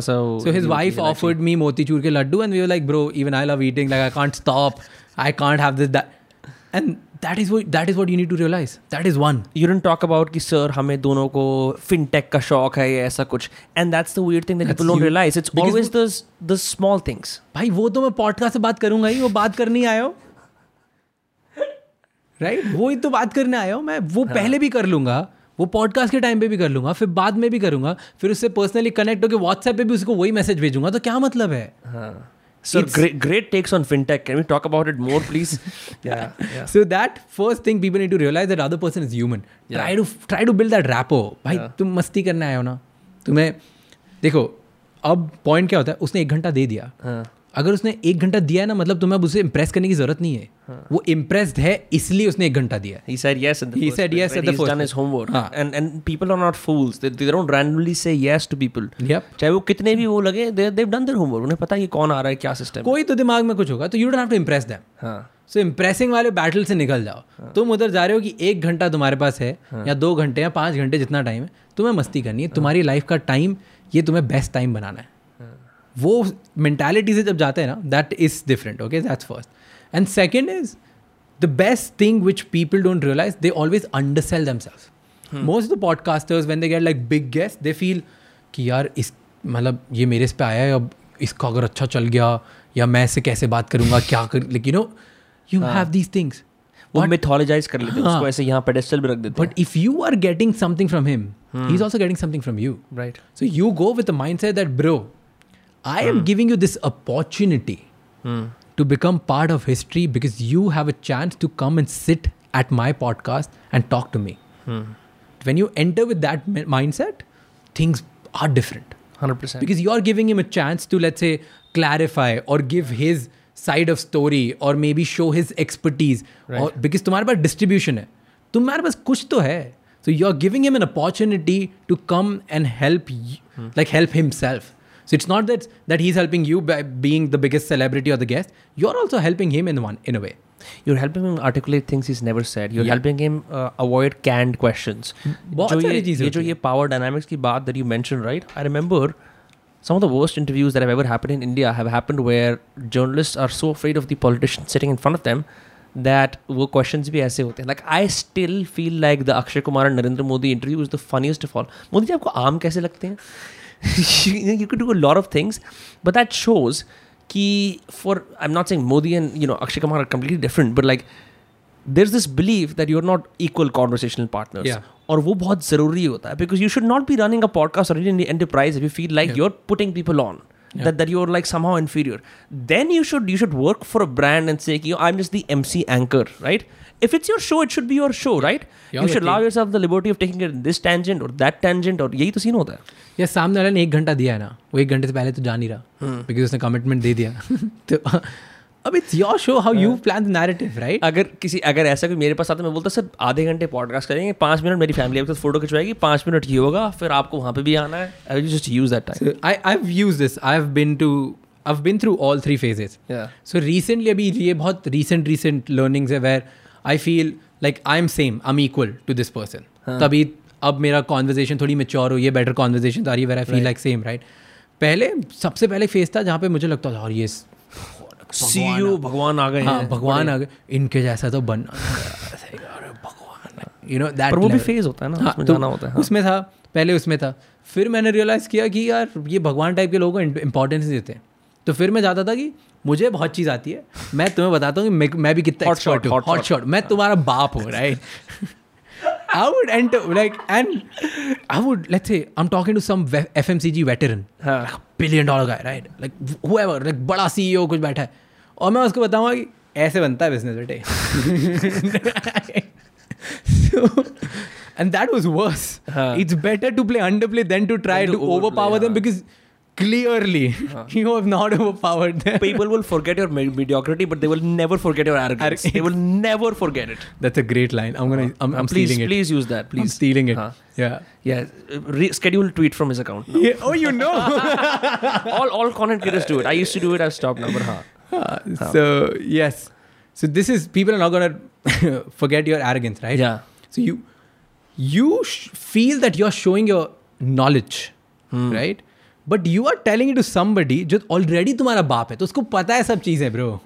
so his wife offered me motichoor के laddu and we were like bro even I love eating like I can't stop I can't have this that and that is that is what you need to realize that is one you don't talk about कि sir हमें दोनों को fintech का शौक है या ऐसा कुछ। And that's the weird thing that people don't realize it's always the the small things भाई वो तो मैं पॉडकास्ट से बात करूँगा ही वो बात करने आए हो। राइट वो ही तो बात करने आया हो मैं। वो हाँ। पहले भी कर लूँगा। वो पॉडकास्ट के टाइम पे भी कर लूँगा फिर बाद में भी करूँगा फिर उससे पर्सनली कनेक्ट होकर व्हाट्सएप पे भी उसको वही मैसेज भेजूँगा तो क्या मतलब है? Great takes on fintech can we talk about it more please so that first thing people need to realize that other person is human try to try to build that rapport भाई तुम मस्ती करने आए हो ना? तुम्हें देखो अब पॉइंट क्या होता है? उसने एक घंटा दे दिया। अगर उसने एक घंटा दिया है ना मतलब तुम्हें अब उसे इम्प्रेस करने की ज़रूरत नहीं है हाँ। वो इम्प्रेस्ड है इसलिए उसने एक घंटा दिया है He said yes in the He first said yes at the first done his homework. हाँ. And and people are not fools. They, they don't randomly say yes to people. Yep. चाहे वो कितने भी वो लगे they they've done their homework. उन्हें पता है कि कौन आ रहा है क्या सिस्टम कोई तो दिमाग में कुछ होगा तो you don't have to impress them हाँ सो इम्प्रेसिंग वाले बैटल से निकल जाओ तुम उधर जा रहे हो कि एक घंटा तुम्हारे पास है या दो घंटे या पाँच घंटे जितना टाइम है तुम्हें मस्ती करनी है तुम्हारी लाइफ का टाइम ये तुम्हें बेस्ट टाइम बनाना है वो मेंटालिटी से जब जाते हैं ना that is different okay that's first and second is the best thing which people don't realize they always undersell themselves most of the podcasters when they get like big guest they feel कि यार इस मतलब ये मेरे इस पे आया है अब इसका अगर अच्छा चल गया या मैं इससे कैसे बात करूँगा क्या कर like you know you have these things वो मिथोलॉजाइज कर लेते हैं हाँ। उसको ऐसे यहाँ पेडेस्टल भी रख देते but if you are getting something from him he also getting something from you. हैं right so you go with the mindset that bro i am giving you this opportunity to become part of history because you have a chance to come and sit at my podcast and talk to me when you enter with that mi- mindset things are different hundred percent because you are giving him a chance to let's say clarify or give his side of story or maybe show his expertise or because तुम्हारे पास distribution है तुम्हारे पास कुछ तो है so you are giving him an opportunity to come and help you, like help himself so it's not that that he's helping you by being the biggest celebrity or the guest you're also helping him in one in a way You're helping him articulate things he's never said. You're helping him uh, avoid canned questions. बहुत जो सारी ये चीज़ें ये जो होती ये power dynamics की बात that you mentioned, right? I remember some of the worst interviews that have ever happened in India have happened where journalists are so afraid of the politician sitting in front of them that वो questions भी ऐसे होते हैं like I still feel like the Akshay Kumar and Narendra Modi interview is the funniest of all Modi ji आपको आम कैसे लगते हैं you, you could do a lot of things but that shows कि for I'm not saying Modi and you know Akshay Kumar are completely different but like there's this belief that you're not equal conversational partners Yeah. और वो बहुत ज़रूरी होता है because you should not be running a podcast or in the enterprise if you feel like you're putting people on that, that you're like somehow inferior then you should you should work for a brand and say you know, I'm just the MC anchor right if it's your show it should be your show right you should allow yourself the liberty of taking it in this tangent or that tangent और यही तो scene होता है या सामने वाले ने एक घंटा दिया है ना वो एक घंटे से पहले तो जा नहीं रहा बिकॉज़ उसने कमिटमेंट दे दिया तो अब it's your show how you plan the narrative right अगर किसी अगर ऐसा कोई मेरे पास आता मैं बोलता सर आधे घंटे पॉडकास्ट करेंगे पाँच मिनट मेरी फैमिली आपके साथ फ़ोटो खिंचवाएगी पाँच मिनट ये होगा फिर आपको वहाँ पे भी आना है I just use that time So I, I've used this. I've been to I've been through all three phases. Yeah. So recently अभी ये बहुत recent recent learnings है where I feel like I'm same, I'm equal to this person तभी अब मेरा conversation थोड़ी mature हो ये better conversation आ रही है I feel like same, right? पहले सबसे पहले फेस था जहाँ पे मुझे लगता था और ये सीईओ भगवान आ गए हाँ भगवान आ गए। इनके जैसा तो बनना यू नो दैट वो भी फ़ेज़ होता है ना उसमें जाना होता है हाँ। उसमें था पहले उसमें था। फिर मैंने रियलाइज़ किया कि यार ये भगवान टाइप के लोगों को इंपॉर्टेंस देते। हैं तो फिर मैं जाता था कि मुझे बहुत चीज़ आती है। मैं तुम्हें बताता हूँ कि मैं, मैं भी कितना हॉट हॉट शॉट मैं तुम्हारा बाप हूँ right I would and like and I would let's say I am talking to some F M C G veteran billion dollar का राइट लाइक हु लाइक बड़ा सी ओ कुछ बैठा है। और मैं उसको बताऊँगा कि ऐसे बनता है बिज़नेस बेटे। And that was worse it's better to play underplay than to try to overpower than because clearly uh-huh. you have not overpowered them. people will forget your me- mediocrity but they will never forget your arrogance they will never forget it That's a great line. I'm gonna. Uh-huh. I'm, I'm uh, please stealing it. please use that please I'm stealing it. हाँ. Yeah. yeah uh, re- schedule tweet from his account now. Yeah. Oh, you know. all all content creators do it i used to do it i've stopped now but huh. Uh, so yes so this is people are not going to forget your arrogance right Yeah. so you you sh- feel that you're showing your knowledge hmm. right but you are telling to somebody जो already तुम्हारा बाप है तो उसको पता है सब चीज़ें bro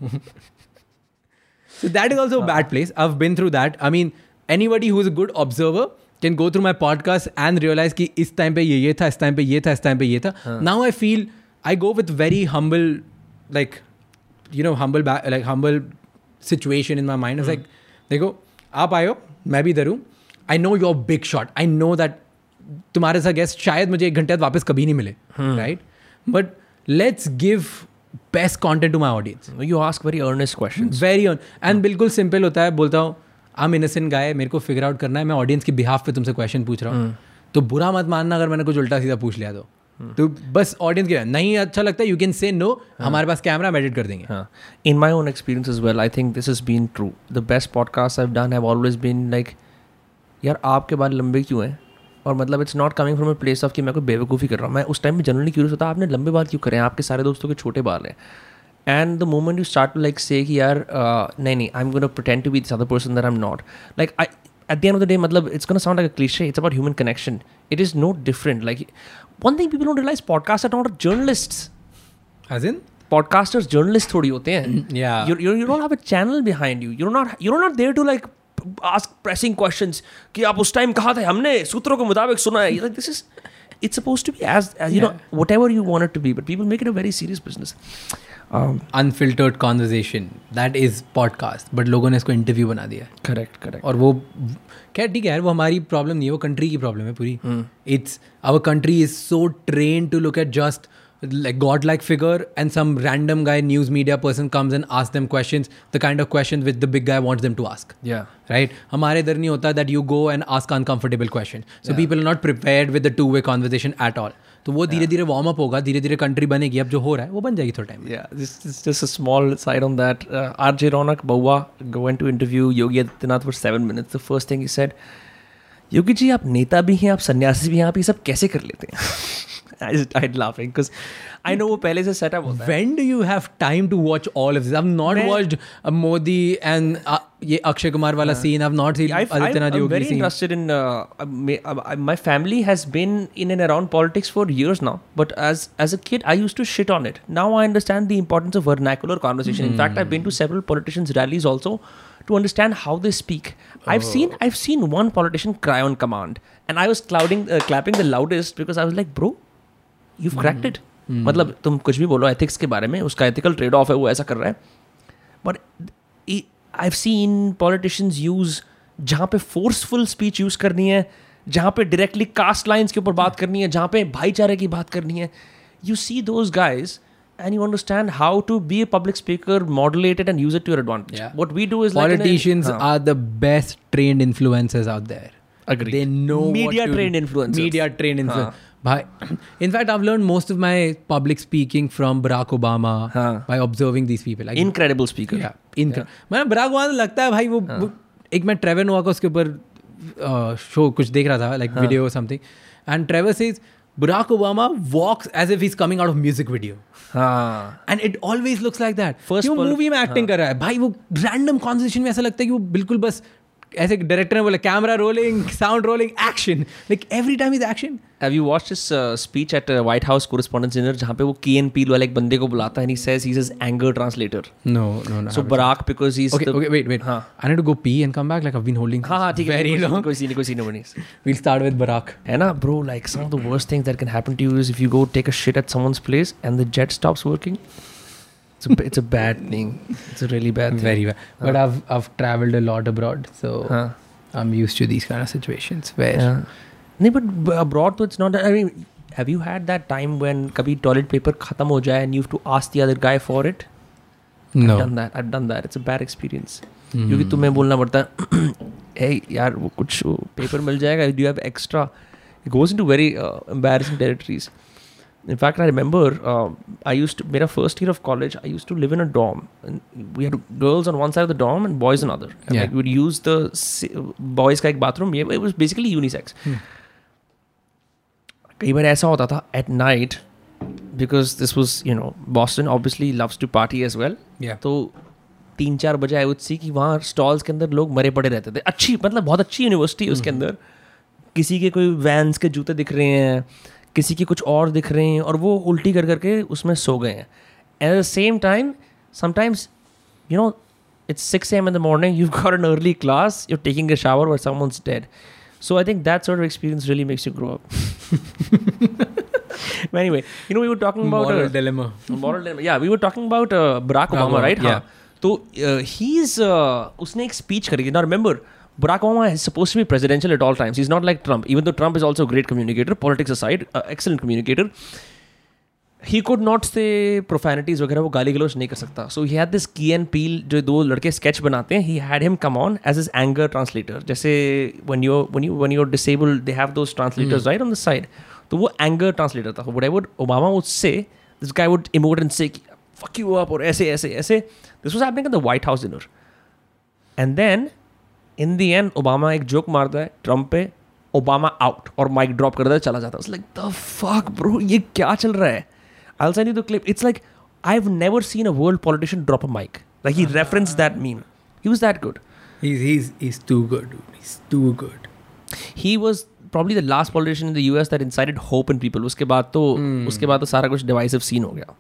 so that is also bad place I been through that I mean anybody who is a good observer can go through my podcast and realize कि इस टाइम पे ये ये था इस टाइम पे ये था इस टाइम पे ये था। Now I feel I go with very humble like you know humble like humble situation in my mind like देखो आप आयो मैं भी इधर हूँ। I know your big shot I know that तुम्हारे सा गेस्ट शायद मुझे एक घंटे बाद वापस कभी नहीं मिले right but let's give best content to my audience you ask very earnest questions. Very on and बिल्कुल सिंपल होता है बोलता हूँ आम इनसेंट गाय मेरे को फिगर आउट करना है मैं ऑडियंस के बिहाफ पे तुमसे क्वेश्चन पूछ रहा हूँ. तो बुरा मत मानना अगर मैंने कुछ उल्टा सीधा पूछ लिया तो। तो बस ऑडियंस के नहीं अच्छा लगता है यू कैन से नो हमारे पास कैमरा एडिट कर देंगे. In my own experience as well, I think this has been true. The best podcasts I've done have always been like, यार आपके बाद लंबे क्यों हैं? और मतलब it's not coming from a place of कि मैं कोई बेवकूफ़ी कर रहा हूँ। मैं उस टाइम में जनरली क्यूरियस होता आपने लंबे बाल क्यों करें? आपके सारे दोस्तों के छोटे बाल हैं। And the moment you start to like say कि यार नहीं नहीं I am gonna pretend to be other person there I'm not like I at the end of the day मतलब it's gonna sound like a it's about human connection it is not different like one thing people don't realise podcast are not journalist as in podcasters journalist थोड़ी होते हैं। Channel behind you you not you not there to like ask pressing questions कि आप उस time कहा थे हमने सूत्रों के मुताबिक सुना है like this is it's supposed to be as, as you yeah. know whatever you want it to be but people make it a very serious business um, unfiltered conversation that is podcast but लोगों ने इसको interview बना दिया correct correct और वो खैर ठीक है यार वो हमारी प्रॉब्लम नहीं है वो कंट्री की प्रॉब्लम है पूरी it's our country is so train to look at just like godlike figure and some random guy news media person comes and asks them questions the kind of questions which the big guy wants them to ask yeah right हमारे इधर नहीं होता that you go and ask uncomfortable question so people are not prepared with the two way conversation at all तो वो धीरे धीरे warm up होगा धीरे धीरे कंट्री बनेगी अब जो हो रहा है वो बन जाएगी थोड़ा time Yeah, this is just a small side on that. Uh, RJ Ronak Bawa went to interview Yogi Adityanath for seven minutes. The first thing he said, Yogi ji आप नेता भी हैं आप सन्यासी भी हैं आप ये सब कैसे कर लेते हैं I just died laughing because I know वो पहले से सेटअप होता है when do you have time to watch all of this i've not मैं- watched uh, modi and uh, ये अक्षय कुमार वाला scene i've not seen I've, Adityanath I'm Yogi very scene interested in. Uh, my, uh, my family has been in and around politics for years now. But as as a kid, I used to shit on it. Now I understand the importance of vernacular conversation. In fact, I've been to several politicians' rallies also to understand how they speak. I've seen I've seen one politician cry on command, and I was clouding, uh, clapping the loudest because I was like, bro, you cracked it मतलब तुम कुछ भी बोलो ethics के बारे में उसका ethical trade off है वो ऐसा कर रहा है। But I see in politicians use जहाँ पे फोर्सफुल स्पीच यूज़ करनी है जहाँ पे डायरेक्टली कास्ट लाइन्स के ऊपर बात करनी है जहाँ पे भाईचारे की बात करनी है। You see those guys and you understand how to be a public speaker modulated and use it to advantage what we do is politicians are the best trend influencers out there agree they know media trend influence media train influencers भाई in fact I learn most of my public speaking from Barack Obama by observing this people incredible speaker मैं Barack Obama लगता है भाई वो, एक मैं Trevor हुआ का उसके ऊपर शो कुछ देख रहा था like video something and Trevor is Barack Obama walks as if is coming out of music video and it always looks like that first movie में एक्टिंग कर रहा है। भाई वो रैंडम कॉन्वर्सेशन में ऐसा लगता है कि वो बिल्कुल बस ऐसे डायरेक्टर ने बोला camera rolling sound rolling action like every time is action Have you watched his uh, speech at uh, White House Correspondents' Dinner जहाँ पे वो की एन पील वाले एक बंदे को बुलाता है and he says he's his anger translator. No no no So Barack because he's Okay, the okay, wait, wait. हाँ I need to go pee and come back. Like I've been holding. हाँ हाँ ठीक है Very कोई- long. कोई scene नहीं कोई scene नहीं बनी We'll start with Barack. है ना bro like some of the worst things that can happen to you is if you go take a shit at someone's place and the jet stops working it's a, it's a bad thing it's a really bad thing Very bad. But I've I've traveled a lot abroad, so हाँ I'm used to these kind of situations where yeah. नहीं but abroad तो it's not I mean have you had that time when कभी toilet paper खत्म हो जाए and you have to ask the other guy for it no. I've done that I've done that it's a bad experience क्योंकि तुम्हें बोलना पड़ता है hey यार वो कुछ पेपर मिल जाएगा have extra it goes into very uh, embarrassing territories in fact I remember uh, I used to a first year of college I used to live in a dorm and we had girls on one side of the dorm and boys on other and Yeah. like we would use the boys का एक bathroom yeah, it was basically unisex कई बार ऐसा होता था at night because this was you know Boston obviously loves to party as well तो तीन चार बजे आई वुड सी कि वहाँ स्टॉल्स के अंदर लोग मरे पड़े रहते थे। अच्छी मतलब बहुत अच्छी यूनिवर्सिटी उसके mm-hmm. अंदर। किसी के कोई वैन्स के जूते दिख रहे हैं किसी के कुछ और दिख रहे हैं और वो उल्टी कर करके उसमें सो गए हैं। At the same time sometimes you know it's six AM in the morning you got an early class you taking a shower were summed So I think that sort of experience really makes you grow up. but anyway, you know, we were talking about moral uh, dilemma. moral dilemma. Yeah, we were talking about uh, Barack Barack Obama, Obama, right? yeah. हाँ. तो uh, he's uh, उसने एक speech करी now remember Barack Obama is supposed to be presidential at all times he's not like Trump even though Trump is also a great communicator politics aside uh, excellent communicator He could not say profanities वगैरह वो गाली गलोच नहीं कर सकता। So he had this key and peel जो दो लड़के स्केच बनाते हैं he had him come on as his anger translator. जैसे when you're when you when you're disabled they have those translators right on the side. तो वो anger translator था। What ever Obama would say this guy would emote and say fuck you up और ऐसे ऐसे ऐसे। This was happening in the White House dinner and then in the end Obama एक joke मारता है Trump पे Obama out और mic drop करता है चला जाता है। लाइक द फक ब्रो ये क्या चल रहा है? I send you the clip it's like I have never seen a world politician drop a mic like he reference that meme he was that good He's he's he's too good, dude. He's too good. he was probably the last politician in the US that incited hope in people. उसके बाद तो उसके बाद तो सारा कुछ divisive scene हो गया.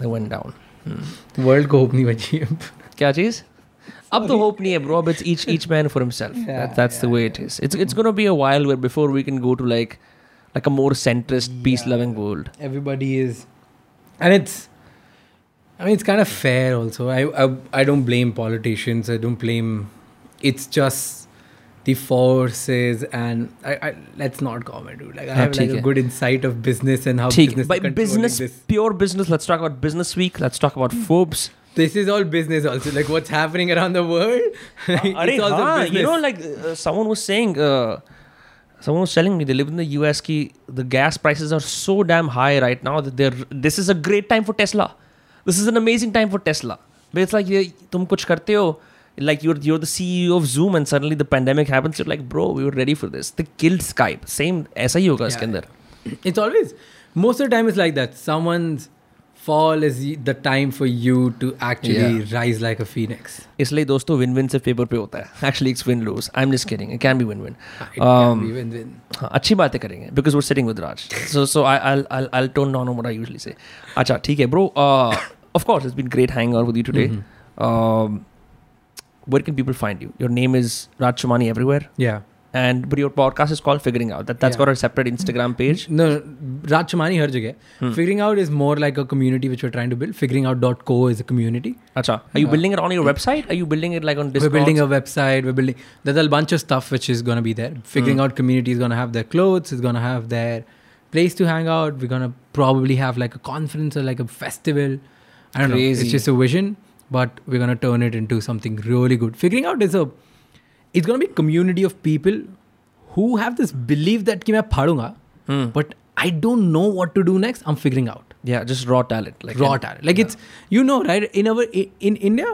They went down. World को hope नहीं बची अब. क्या चीज? अब तो hope नहीं है bro. But it's each each man for himself. Yeah, that, that's the way it is. It's it's gonna be a while where before we can go to like like a more centrist, peace-loving world. Everybody is, and it's I mean, it's kind of fair also. I, I, I don't blame politicians. I don't blame. It's just the forces and I, I let's not comment, dude. Like I have like a good insight of business and how business. By business, this. pure business. Let's talk about Business Week. Let's talk about Forbes. This is all business also. Like what's happening around the world. it's also. You know, like uh, someone was saying. Uh, someone was telling me they live in the US. Ki the gas prices are so damn high right now that they're. This is a great time for Tesla. This is an amazing time for Tesla. But it's like ये तुम कुछ करते हो. Like you're you're the CEO of Zoom and suddenly the pandemic happens. You're like, bro, we were ready for this. They killed Skype. Same ऐसा ही होगा इसके Yeah, अंदर. it's always most of the time it's like that someone's fall is the time for you to actually yeah. rise like a phoenix इसलिए दोस्तों win win सिर्फ paper पे होता है actually it's win lose I am just kidding it can be win win win win अच्छी बातें करेंगे because we're sitting with Raj so so I I I I don't know what I usually say अच्छा ठीक है bro of course it's been great hang out with you today where can people find you your name is Raj Shamani everywhere yeah and but your podcast is called Figuring Out. That that's Yeah. got a separate Instagram mm. page. no Raj Shamani har jagah. Hmm. Figuring out is more like a community which we're trying to build. Figuring figuringout.co is a community. Acha, are you uh, building it on your website? Are you building it like on Discord? we're building a website. We're building there's a bunch of stuff which is going to be there. Figuring hmm. out community is going to have their clothes. Is going to have their place to hang out. We're going to probably have like a conference or like a festival. I don't know. It's just a vision but we're going to turn it into something really good. Figuring out is a it's going to be a community of people who have this belief that कि मैं फाड़ूंगा Hmm. but i don't know what to do next i'm figuring out Yeah, just raw talent. Like raw talent. Like it's you know right in our i- in India.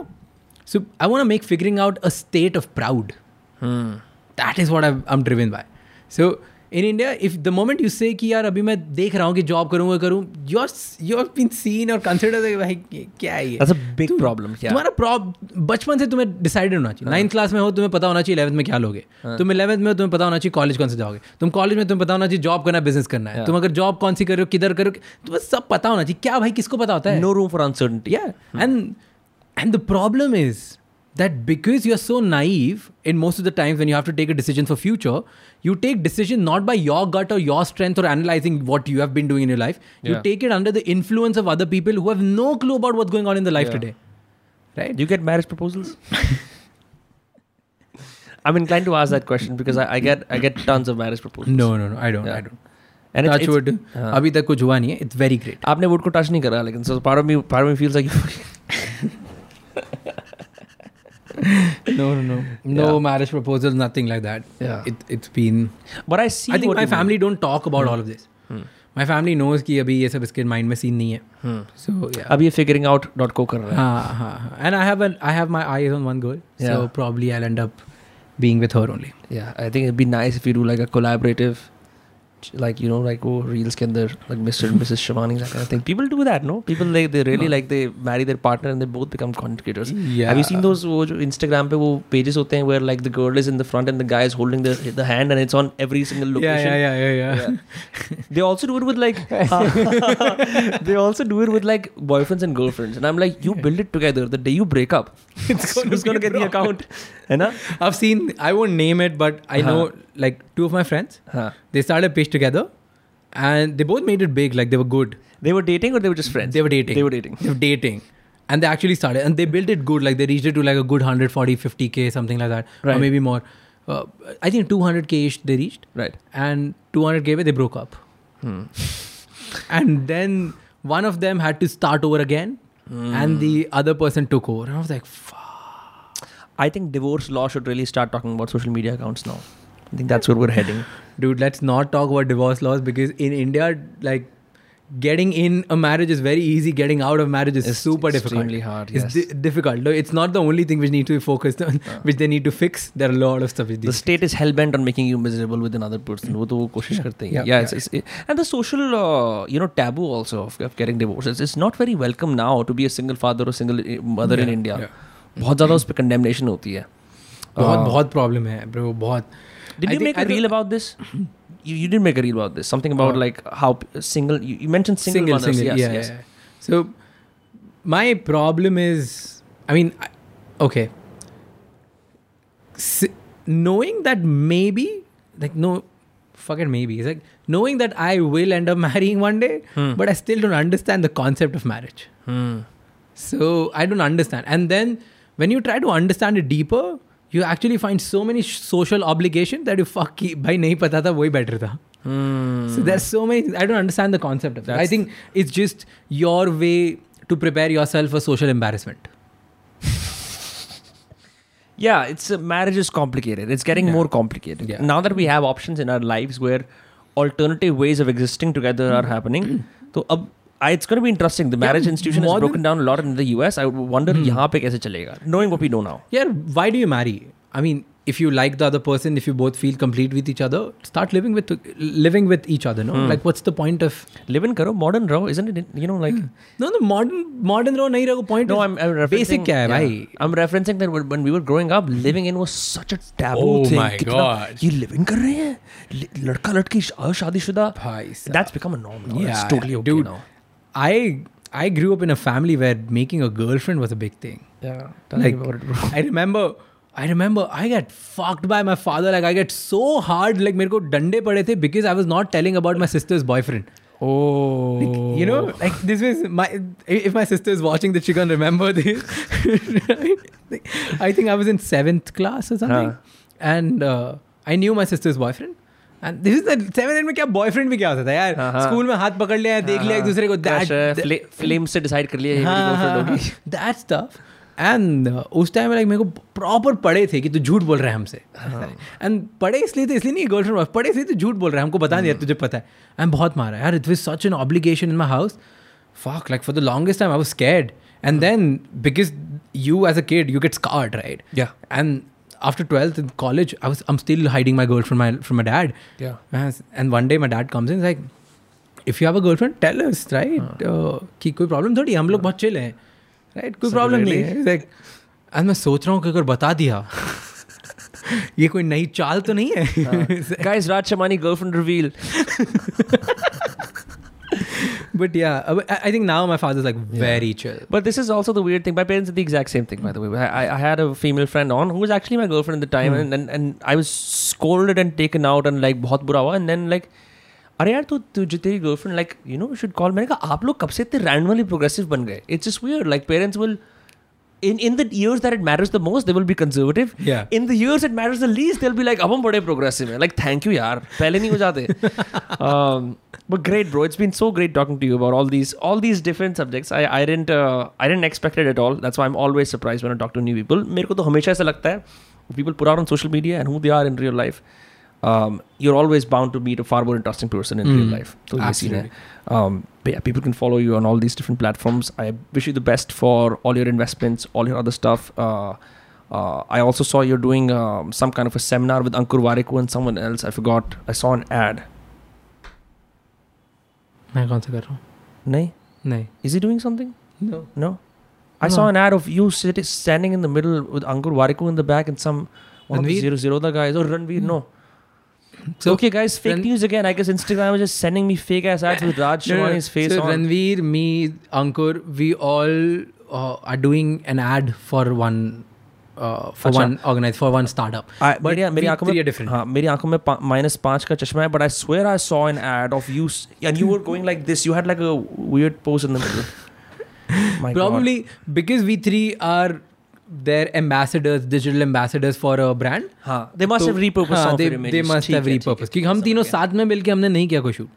So I want to make figuring out a state of proud. Hmm. That is what I've, I'm driven by. So in India if the moment you say कि यार अभी मैं देख रहा हूँ कि job करूँगा करूँ you're you're been सीन और considered as भाई क्या है ये? That's a big problem. Yeah. तुम्हारा प्रॉब बचपन से तुम्हें डिसाइडेड होना चाहिए। नाइन्थ क्लास में हो तुम्हें पता होना चाहिए इलेवंथ में क्या लोगे तुम इलेवंथ में हो तुम्हें पता होना चाहिए कॉलेज कौन से जाओगे तुम कॉलेज में तुम्हें पता होना चाहिए जॉब करना बिज़नेस करना है। तुम अगर जॉब कौन सी कर हो किधर करो तुम्हें सब पता होना चाहिए। क्या भाई किसको पता होता है? No room for uncertainty. And and and the problem is that because you're so naive in most of the times when you have to take a decision for future you take decision not by your gut or your strength or analyzing what you have been doing in your life you Yeah. take it under the influence of other people who have no clue about what's going on in the life Yeah. today right Do you get marriage proposals? I'm inclined to ask that question because I, I get I get tons of marriage proposals. no no no i don't Yeah. i don't And it's, touch it's, wood हाँ. अभी तक कुछ हुआ नहीं है it's very great आपने would को touch नहीं करा लेकिन so part of me part of me feels like no no no no Yeah. marriage proposals nothing like that Yeah. it, it's been but I see I think what my you mean. family don't talk about all of this. My family knows कि अभी ये सब इसके mind में scene नहीं है. Hmm. So yeah. अब ये figuring out dot co कर रहा है हाँ हाँ हाँ. And I have an I have my eyes on one girl. Yeah. So probably I'll end up being with her only. yeah I think it'd be nice if you do like a collaborative like you know like oh reels के अंदर like Mr. and Mrs. Shivani that kind of thing people do that no people like they really like they marry their partner and they both become content creators Yeah. have you seen those वो जो Instagram पे वो pages होते हैं where like the girl is in the front and the guy is holding the the hand and it's on every single location Yeah yeah yeah yeah yeah. they also do it with like they also do it with like boyfriends and girlfriends and i'm like you build it together the day you break up It's gonna who's gonna be a get the problem. account ना? I've seen I won't name it but I know like two of my friends. they started a page together and they both made it big like they were good. They were dating or they were just friends? They were dating. They were dating. They were dating. And they actually started and they built it good like they reached it to like a good 140 50k something like that right. or maybe more. Uh, i think 200k ish they reached. Right. And 200k they broke up. Hmm. and then one of them had to start over again hmm. and the other person took over. And i was like fuck. I think divorce law should really start talking about social media accounts now. I think that's where we're heading. Dude, let's not talk about divorce laws because in India, like getting in a marriage is very easy. Getting out of marriage is It's super extremely difficult. hard, It's yes. di- difficult. No, it's not the only thing which needs to be focused on, which they need to fix. There are a lot of stuff which The they state is hell bent on making you miserable with another person. वो तो वो कोशिश करते हैं. Yeah, Yeah, yeah, it's, it's, it, and the social, uh, you know, taboo also of, of getting divorces. It's not very welcome now to be a single father or single uh, mother in Yeah, India. yeah. बहुत ज़्यादा उस पर condemnation होती है. बहुत Uh, बहुत problem है bro बहुत Did I you think- make I a reel think- about this? You, you did make a reel about this. Something about Uh, like how p- single. You, you mentioned single, mothers. yes, yeah, yes. yeah. So my problem is, I mean, I, okay, S- knowing that maybe, like no, fucking maybe, it's like knowing that I will end up marrying one day, Hmm. but I still don't understand the concept of marriage. Hmm. So I don't understand. And then when you try to understand it deeper, you actually find so many sh- social obligations that you fuck ki- भाई नहीं पता था वही better था. Hmm. So there's so many. I don't understand the concept of that. I That's- think it's just your way to prepare yourself for social embarrassment. Yeah, it's uh, marriage is complicated. It's getting Yeah. more complicated. Yeah. Now that we have options in our lives where alternative ways of existing together are happening, so ab, I, it's going to be interesting. The marriage institution has more broken down a lot in the US. I wonder यहाँ पे कैसे चलेगा? Knowing what we know now. Yeah. Why do you marry? I mean, if you like the other person, if you both feel complete with each other, start living with living with each other. No, like what's the point of? Live in करो, modern रहो, isn't it? You know, like No, no. Modern modern रो नहीं रहो. Point. no, is I'm, I'm referencing. basic क्या है yeah. भाई? I'm referencing that when when we were growing up, living in was such a taboo Oh thing. my कितना- God. ये living कर रहे हैं, ल- लड़का लड़की श- शादीशुदा. भाई साहब. That's become a norm now. Yeah, It's totally okay dude. now. I I grew up in a family where making a girlfriend was a big thing. Yeah, tell like me about it, bro. I remember I remember I get fucked by my father like I get so hard like मेरे को डंडे पड़े थे because I was not telling about my sister's boyfriend Oh, you know like this was my if my sister is watching that she can remember this I think I was in seventh class or something and uh, I knew my sister's boyfriend and this is the में क्या boyfriend भी क्या होता था यार? हाँ, हाँ. School में हाथ पकड़ लिया देख लिया एक दूसरे को है, that, fla- flame से decide कर लिया ये हाँ, हाँ. दैट स्टफ़ एंड उस टाइम लाइक मेरे को प्रॉपर पढ़े थे कि तू झूठ बोल रहा है हमसे। एंड पढ़े इसलिए तो इसलिए नहीं गर्लफ्रेंड पढ़े इसलिए तो झूठ बोल रहा है हमको बता दिया तुझे पता है। एंड बहुत मारा। यार it was such an obligation in my house fuck like for the longest time i was scared. And then because you as a kid you get scarred right? Yeah. and after 12th in college i was i'm still hiding my girl from my from my dad Yeah. And one day my dad comes in he's like if you have a girlfriend tell us right uh, कि कोई problem थोड़ी है, हम लोग बहुत chill हैं right कोई problem नहीं है लाइक आज मैं सोच रहा हूँ कि अगर बता दिया ये कोई नई चाल तो नहीं है Guys, Raj Shamani girlfriend reveal. But या I think now my father like very chill But this is also the weird thing. My parents did the exact same thing, by the way. I, I- I had a female friend on who was actually my girlfriend at the time, and, and and I was scolded and taken out and like बहुत बुरा हुआ. And then like, अरे यार तू तुझे तेरी girlfriend like you know should call मैंने कहा आप लोग कब से इतने रैंडमली प्रोग्रेसिव बन गए it's just weird like parents will in in the years that it matters the most they will be conservative Yeah. in the years it matters the least they'll be like अब हम बड़े progressive हैं like thank you यार पहले नहीं हो जाते um, but great bro it's been so great talking to you about all these all these different subjects I I didn't uh, I didn't expect it at all that's why I'm always surprised when I talk to new people मेरे को तो हमेशा ऐसा लगता है people put out on social media and who they are in real life um, you're always bound to meet a far more interesting person in real Mm. life तो ये scene है Absolutely. um, but yeah, people can follow you on all these different platforms. I wish you the best for all your investments, all your other stuff. Uh, uh, I also saw you're doing um, some kind of a seminar with Ankur Warikoo and someone else. I forgot. I saw an ad. मैं कौन सा कर रहा हूँ? नहीं? नहीं। Is he doing something no no I saw an ad of you standing in the middle with Ankur Warikoo in the back and some 100 the guys. Or Ranveer hmm. no. So- okay, guys, fake Ran- news again. I guess Instagram is just sending me fake ass ads with Raj No, no, no. Shamani's face so on. Ranveer, me, Ankur, we all uh, are doing an ad for one uh, for अच्छा. one organized for one startup. I, But मेरी मेरी we आंखों three में are different. हाँ मेरी आंखों में minus पाँच का चश्मा है but I swear I saw an ad of you and you were going like this you had like a weird pose in the middle Probably because we three are their ambassadors, digital ambassadors for a brand. हाँ they must तो- have repurposed हाँ, they, they must have repurposed. क्योंकि हम तीनों साथ में मिलके हमने नहीं किया कोई शूट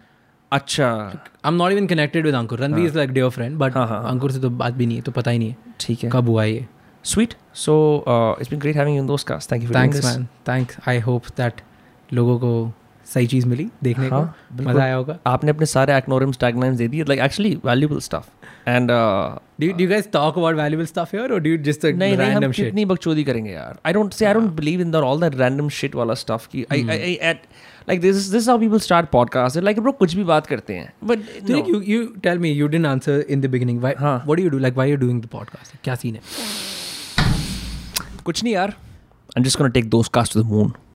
अच्छा I am not even connected with Ankur Ranveer is like dear friend but. Ankur से तो बात भी नहीं है तो पता ही नहीं है ठीक है। कब हुआ ये। Sweet. So uh, it's been great having you in those casts thank thanks man thanks I hope that लोगों को सही चीज़ मिली देखने हाँ, को। मज़ा आया होगा। आपने अपने सारे एक्नोरिम्स टैगलाइंस दे दिए like actually valuable stuff and Do you, do you guys talk about valuable stuff here or do you just uh, नहीं नहीं हम random shit? कितनी बकचोदी करेंगे यार I don't say I don't believe in the all that random shit वाला stuff की I I hate like this this how people start podcast like bro कुछ भी बात करते हैं but Direk, you, you tell me, you didn't answer in the beginning. Why, हाँ. What do you do? Like, why are you doing the podcast? क्या scene है? कुछ नहीं यार I am just gonna take those casts to the moon